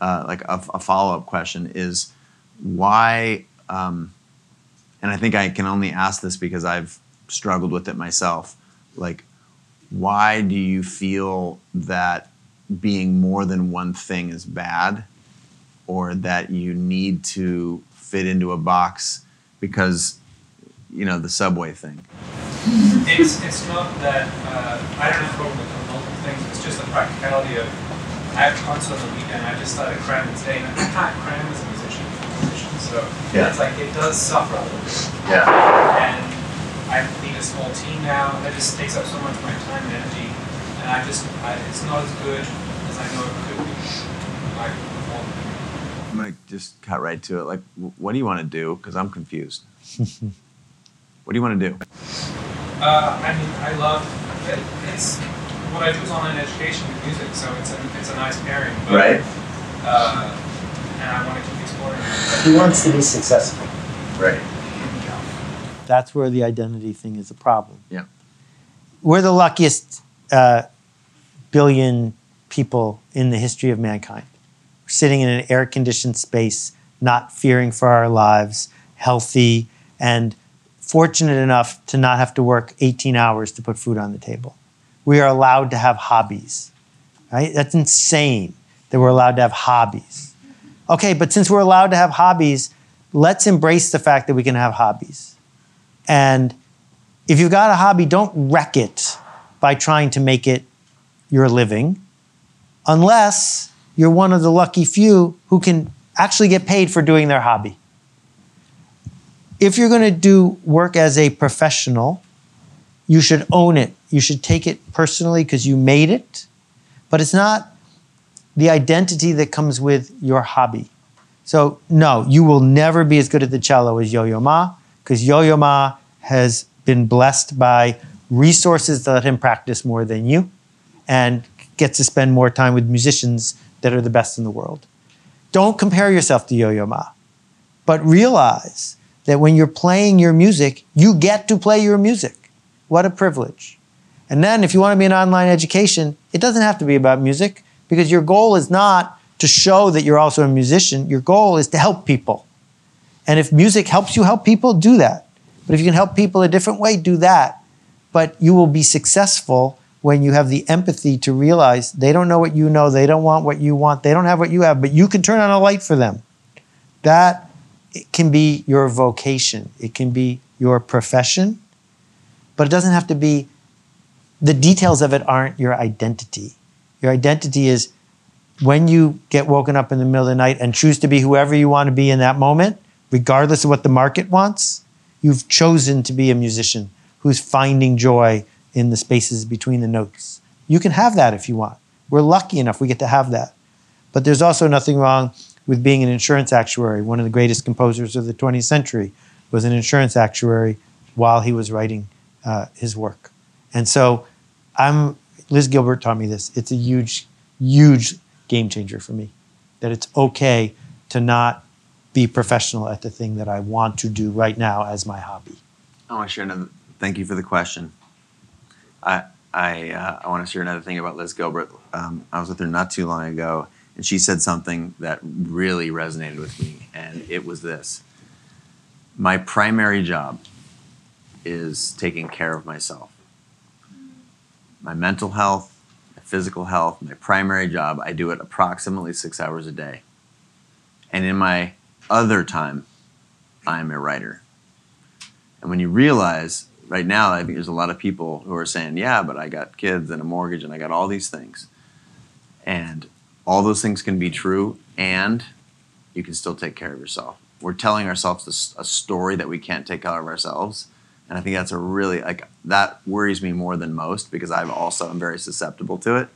uh, like a, a follow up question, is why. Um, and I think I can only ask this because I've struggled with it myself. Like, why do you feel that being more than one thing is bad or that you need to fit into a box because you know the subway thing It's, it's not that, uh, I don't have a problem with multiple things, it's just the practicality of, I have concerts on the weekend, I just started cramming today, and I can't cram as a musician, musician so Yeah. it's like, it does suffer a little bit. yeah And I need a small team now, that just takes up so much of my time and energy, and I just, I, it's not as good as I know it could be. Like, performing. i'm gonna just cut right to it like what do you want to do because i'm confused what do you want to do Uh, I mean, I love it, it's what I do is online education and music, so it's a it's a nice pairing. But, Right. Uh, and I want to keep exploring. He wants to be successful. right That's where the identity thing is a problem. Yeah. We're the luckiest uh, billion people in the history of mankind. We're sitting in an air conditioned space, not fearing for our lives, healthy, and fortunate enough to not have to work 18 hours to put food on the table. We are allowed to have hobbies, right? That's insane that we're allowed to have hobbies. Okay, but since we're allowed to have hobbies, let's embrace the fact that we can have hobbies. And if you've got a hobby, don't wreck it by trying to make it your living, unless you're one of the lucky few who can actually get paid for doing their hobby. If you're going to do work as a professional, you should own it. You should take it personally because you made it, but it's not the identity that comes with your hobby. So, no, you will never be as good at the cello as Yo Yo Ma because Yo Yo Ma has been blessed by resources that let him practice more than you and gets to spend more time with musicians that are the best in the world. Don't compare yourself to Yo Yo Ma, but realize that when you're playing your music, you get to play your music. What a privilege. And then, if you want to be an online education, it doesn't have to be about music because your goal is not to show that you're also a musician. Your goal is to help people. And if music helps you help people, do that. But if you can help people a different way, do that. But you will be successful when you have the empathy to realize they don't know what you know, they don't want what you want, they don't have what you have, but you can turn on a light for them. That it can be your vocation, it can be your profession, but it doesn't have to be the details of it aren't your identity. Your identity is when you get woken up in the middle of the night and choose to be whoever you want to be in that moment, regardless of what the market wants, you've chosen to be a musician who's finding joy in the spaces between the notes. You can have that if you want. We're lucky enough we get to have that. But there's also nothing wrong with being an insurance actuary. One of the greatest composers of the 20th century was an insurance actuary while he was writing uh, his work. And so I'm Liz Gilbert taught me this. It's a huge, huge game changer for me. That it's okay to not be professional at the thing that I want to do right now as my hobby. I want to share another. Thank you for the question. I I uh, I want to share another thing about Liz Gilbert. Um, I was with her not too long ago, and she said something that really resonated with me, and it was this: My primary job is taking care of myself, my mental health, my physical health. My primary job, I do it approximately six hours a day, and in my other time, I'm a writer. And when you realize right now, I think there's a lot of people who are saying, yeah, but I got kids and a mortgage and I got all these things. And all those things can be true. And you can still take care of yourself. We're telling ourselves a story that we can't take care of ourselves, and I think that's a really like that worries me more than most because I've also am very susceptible to it,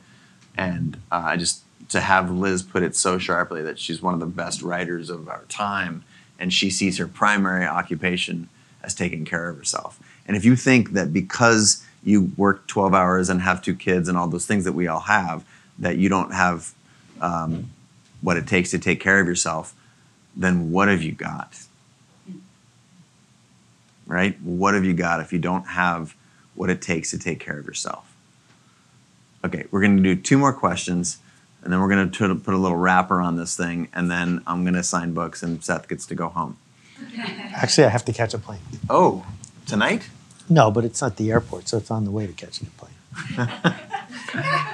and uh, I just to have Liz put it so sharply that she's one of the best writers of our time, and she sees her primary occupation as taking care of herself. And if you think that because you work 12 hours and have two kids and all those things that we all have, that you don't have um, what it takes to take care of yourself, then what have you got? Right? What have you got if you don't have what it takes to take care of yourself? Okay, we're going to do two more questions, and then we're going to put a little wrapper on this thing, and then I'm going to sign books, and Seth gets to go home. Actually, I have to catch a plane. Oh, tonight? No, but it's not the airport, so it's on the way to catching a plane.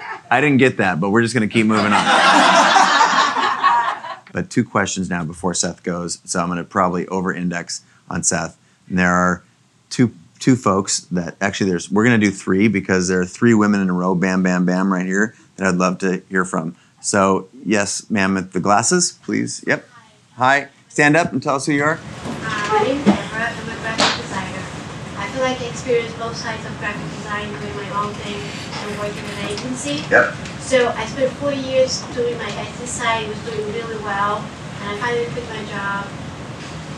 I didn't get that, but we're just going to keep moving on. but two questions now before Seth goes, so I'm going to probably over-index on Seth. And there are two two folks that actually there's we're going to do three because there are three women in a row, bam, bam, bam, right here that I'd love to hear from. So yes, ma'am, with the glasses, please. Yep. Hi. Stand up and tell us who you are. Uh, my name Deborah. I'm a graphic designer. I feel like I experienced both sides of graphic design, doing my own thing and working in an agency. Yep. So I spent four years doing my IT side, was doing really well, and I finally quit my job.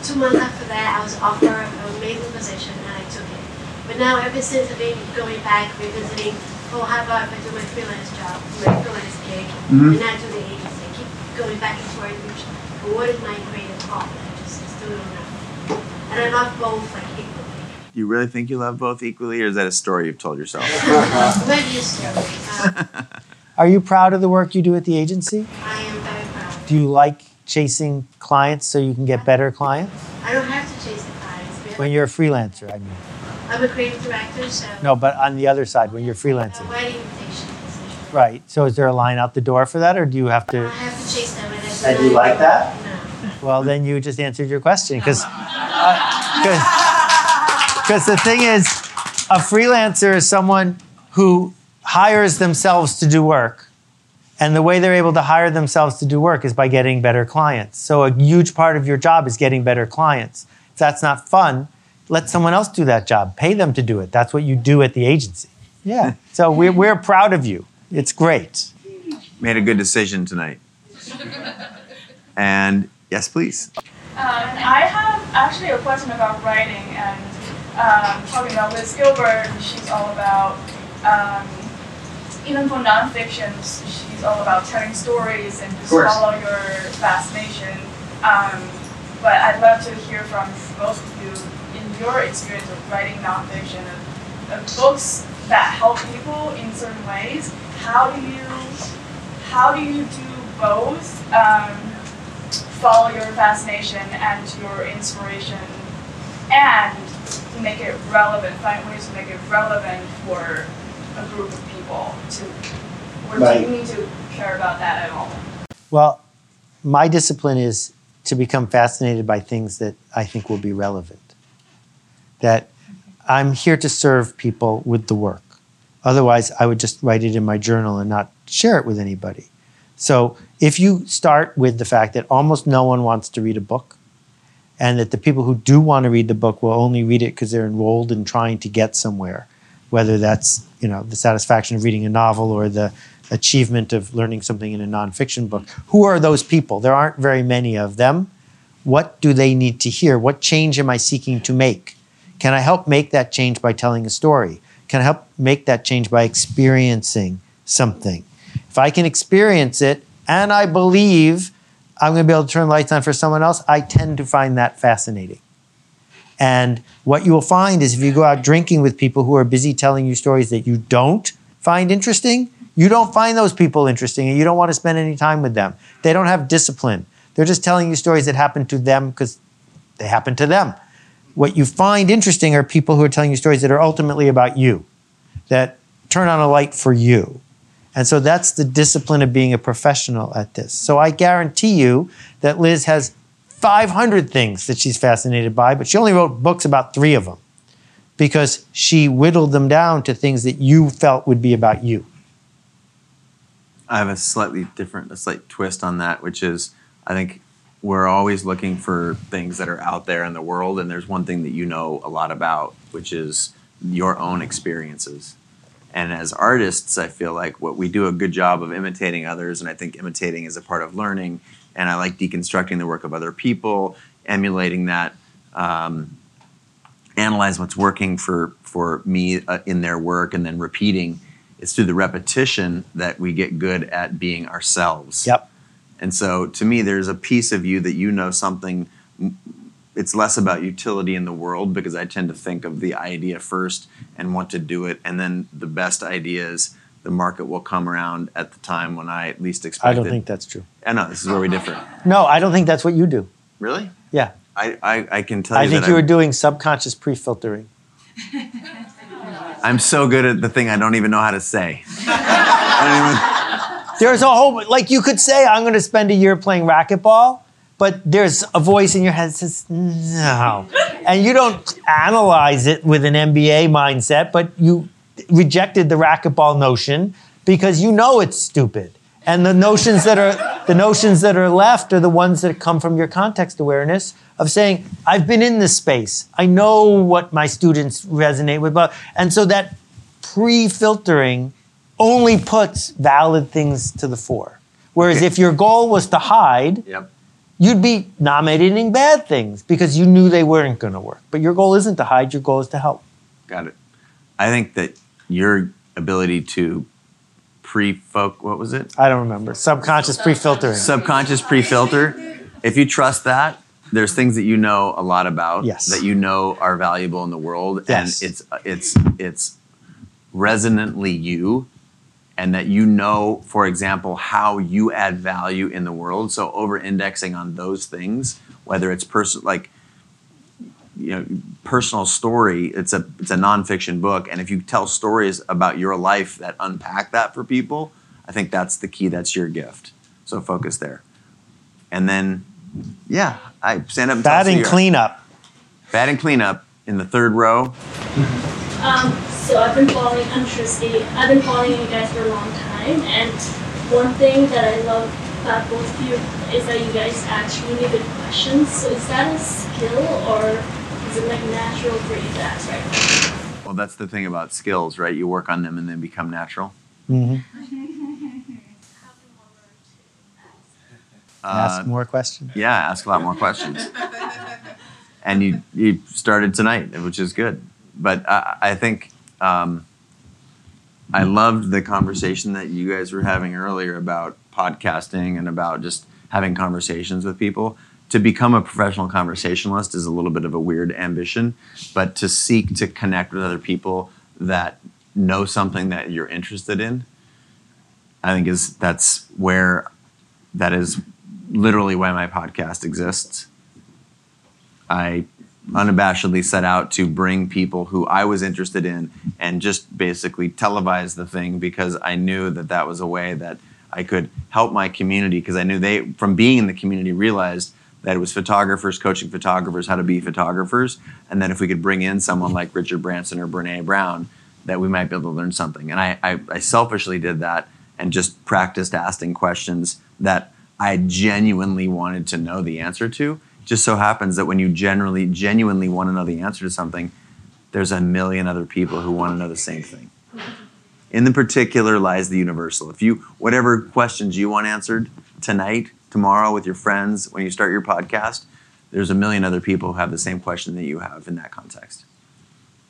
Two months after that, I was offered an amazing position, and I took it. But now, ever since I've been going back, revisiting, oh, how about if I do my freelance job, my freelance gig, Mhm. and not do the agency? I keep going back and forth, which, what is my greatest hobby? I just, I still don't know. And I love both, like. Do you really think you love both equally, or is that a story you've told yourself? Maybe a story. Uh, Are you proud of the work you do at the agency? I am very proud. Do you like chasing clients so you can get better clients? I don't have to chase the clients. but When you're a freelancer, I mean. I'm a creative director, so No, but on the other side, when you're uh, freelancing. wedding invitations. Right. So is there a line out the door for that, or do you have to? I have to chase them, and I do And you like that? No. Well, then you just answered your question because because the thing is, a freelancer is someone who hires themselves to do work, and the way they're able to hire themselves to do work is by getting better clients. So a huge part of your job is getting better clients. If that's not fun, let someone else do that job. Pay them to do it. That's what you do at the agency. Yeah. So we're, we're proud of you. It's great. Made a good decision tonight. And yes, please. Um, I have actually a question about writing and um, talking about Liz Gilbert. She's all about, um, even for nonfiction, she's all about telling stories and just follow your fascination. Um, but I'd love to hear from both of you in your experience of writing nonfiction, of, of books that help people in certain ways. How do you, how do you do both? Um, follow your fascination and your inspiration and make it relevant, find ways to make it relevant for a group of people to or Right. do you need to care about that at all? Well, my discipline is to become fascinated by things that I think will be relevant. That I'm here to serve people with the work. Otherwise, I would just write it in my journal and not share it with anybody. So, if you start with the fact that almost no one wants to read a book, and that the people who do want to read the book will only read it because they're enrolled in trying to get somewhere, whether that's you know the satisfaction of reading a novel or the achievement of learning something in a nonfiction book. Who are those people? There aren't very many of them. What do they need to hear? What change am I seeking to make? Can I help make that change by telling a story? Can I help make that change by experiencing something? If I can experience it and I believe I'm going to be able to turn lights on for someone else, I tend to find that fascinating. And what you will find is if you go out drinking with people who are busy telling you stories that you don't find interesting, you don't find those people interesting and you don't want to spend any time with them. They don't have discipline. They're just telling you stories that happen to them because they happen to them. What you find interesting are people who are telling you stories that are ultimately about you, that turn on a light for you. And so that's the discipline of being a professional at this. So I guarantee you that Liz has 500 things that she's fascinated by, but she only wrote books about three of them because she whittled them down to things that you felt would be about you. I have a slightly different, a slight twist on that, which is I think we're always looking for things that are out there in the world, and there's one thing that you know a lot about, which is your own experiences. And as artists, I feel like what we do a good job of imitating others, and I think imitating is a part of learning. And I like deconstructing the work of other people, emulating that, um, analyze what's working for for me uh, in their work, and then repeating. It's through the repetition that we get good at being ourselves. Yep. And so, to me, there's a piece of you that you know something. It's less about utility in the world because I tend to think of the idea first and want to do it, and then the best ideas, the market will come around at the time when I least expect I don't it. think that's true. I know this is where we differ. No, I don't think that's what you do. Really? Yeah. I, I, I can tell you I think you were doing subconscious pre-filtering. I'm so good at the thing I don't even know how to say. There's a whole like you could say I'm going to spend a year playing racquetball, but there's a voice in your head that says no, and you don't analyze it with an MBA mindset, but you rejected the racquetball notion because you know it's stupid. And the notions that are the notions that are left are the ones that come from your context awareness of saying, I've been in this space. I know what my students resonate with. But and so that pre-filtering only puts valid things to the fore. Whereas if your goal was to hide, Yep. You'd be nominating bad things because you knew they weren't going to work. But your goal isn't to hide, your goal is to help. Got it. I think that your ability to pre-folk, what was it? I don't remember. Subconscious pre-filtering. Subconscious pre-filter. If you trust that, there's things that you know a lot about Yes. that you know are valuable in the world, Yes. and it's it's it's resonantly you, and that you know, for example, how you add value in the world. So over-indexing on those things, whether it's person like you know personal story it's a it's a nonfiction book and if you tell stories about your life that unpack that for people i think that's the key that's your gift so focus there and then yeah i stand up and tell us who Batting you are. cleanup. batting cleanup in the third row Um, so I've been following, I'm Tristy. I've been following you guys for a long time, and one thing that I love about both of you is that you guys ask really good questions. So is that a skill, or is it like natural for you to ask right now? well that's the thing about skills right you work on them and then become natural Mhm. Uh, Ask more questions. Yeah, ask a lot more questions. and you you started tonight, which is good. But I, I think um, I loved the conversation that you guys were having earlier about podcasting and about just having conversations with people. To become a professional conversationalist is a little bit of a weird ambition, but to seek to connect with other people that know something that you're interested in, I think is that's where that is literally why my podcast exists. I unabashedly set out to bring people who I was interested in and just basically televise the thing because I knew that that was a way that I could help my community because I knew they, from being in the community, realized that it was photographers coaching photographers how to be photographers, and that if we could bring in someone like Richard Branson or Brene Brown, that we might be able to learn something. And I, I, I selfishly did that and just practiced asking questions that I genuinely wanted to know the answer to. Just so happens that when you generally genuinely want to know the answer to something, there's a million other people who want to know the same thing. In the particular lies the universal. If you whatever questions you want answered tonight, tomorrow with your friends, when you start your podcast, there's a million other people who have the same question that you have in that context.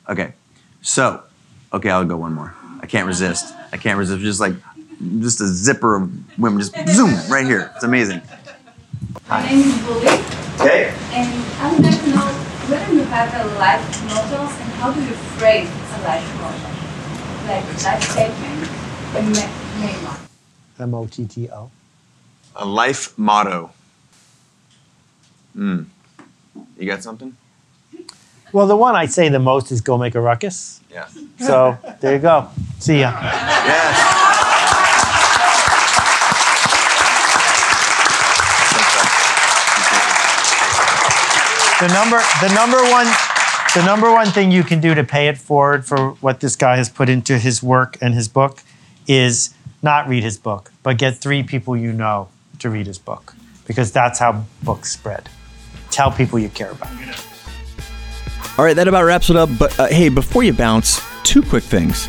Okay. So, okay, I'll go one more. I can't resist. I can't resist. Just like just a zipper of women just zoom right here. It's amazing. Bully, Okay. and I would like to know whether you have a life motto and how do you phrase a life motto? Like a life statement, a ma- main one. M O T T O. A life motto. Hmm. You got something? Well, the one I say the most is go make a ruckus. Yeah. So there you go. See ya. The number, the number one, the number one thing you can do to pay it forward for what this guy has put into his work and his book is not read his book, but get three people you know to read his book. because that's how books spread. Tell people you care about. All right, that about wraps it up. But uh, hey, before you bounce, two quick things.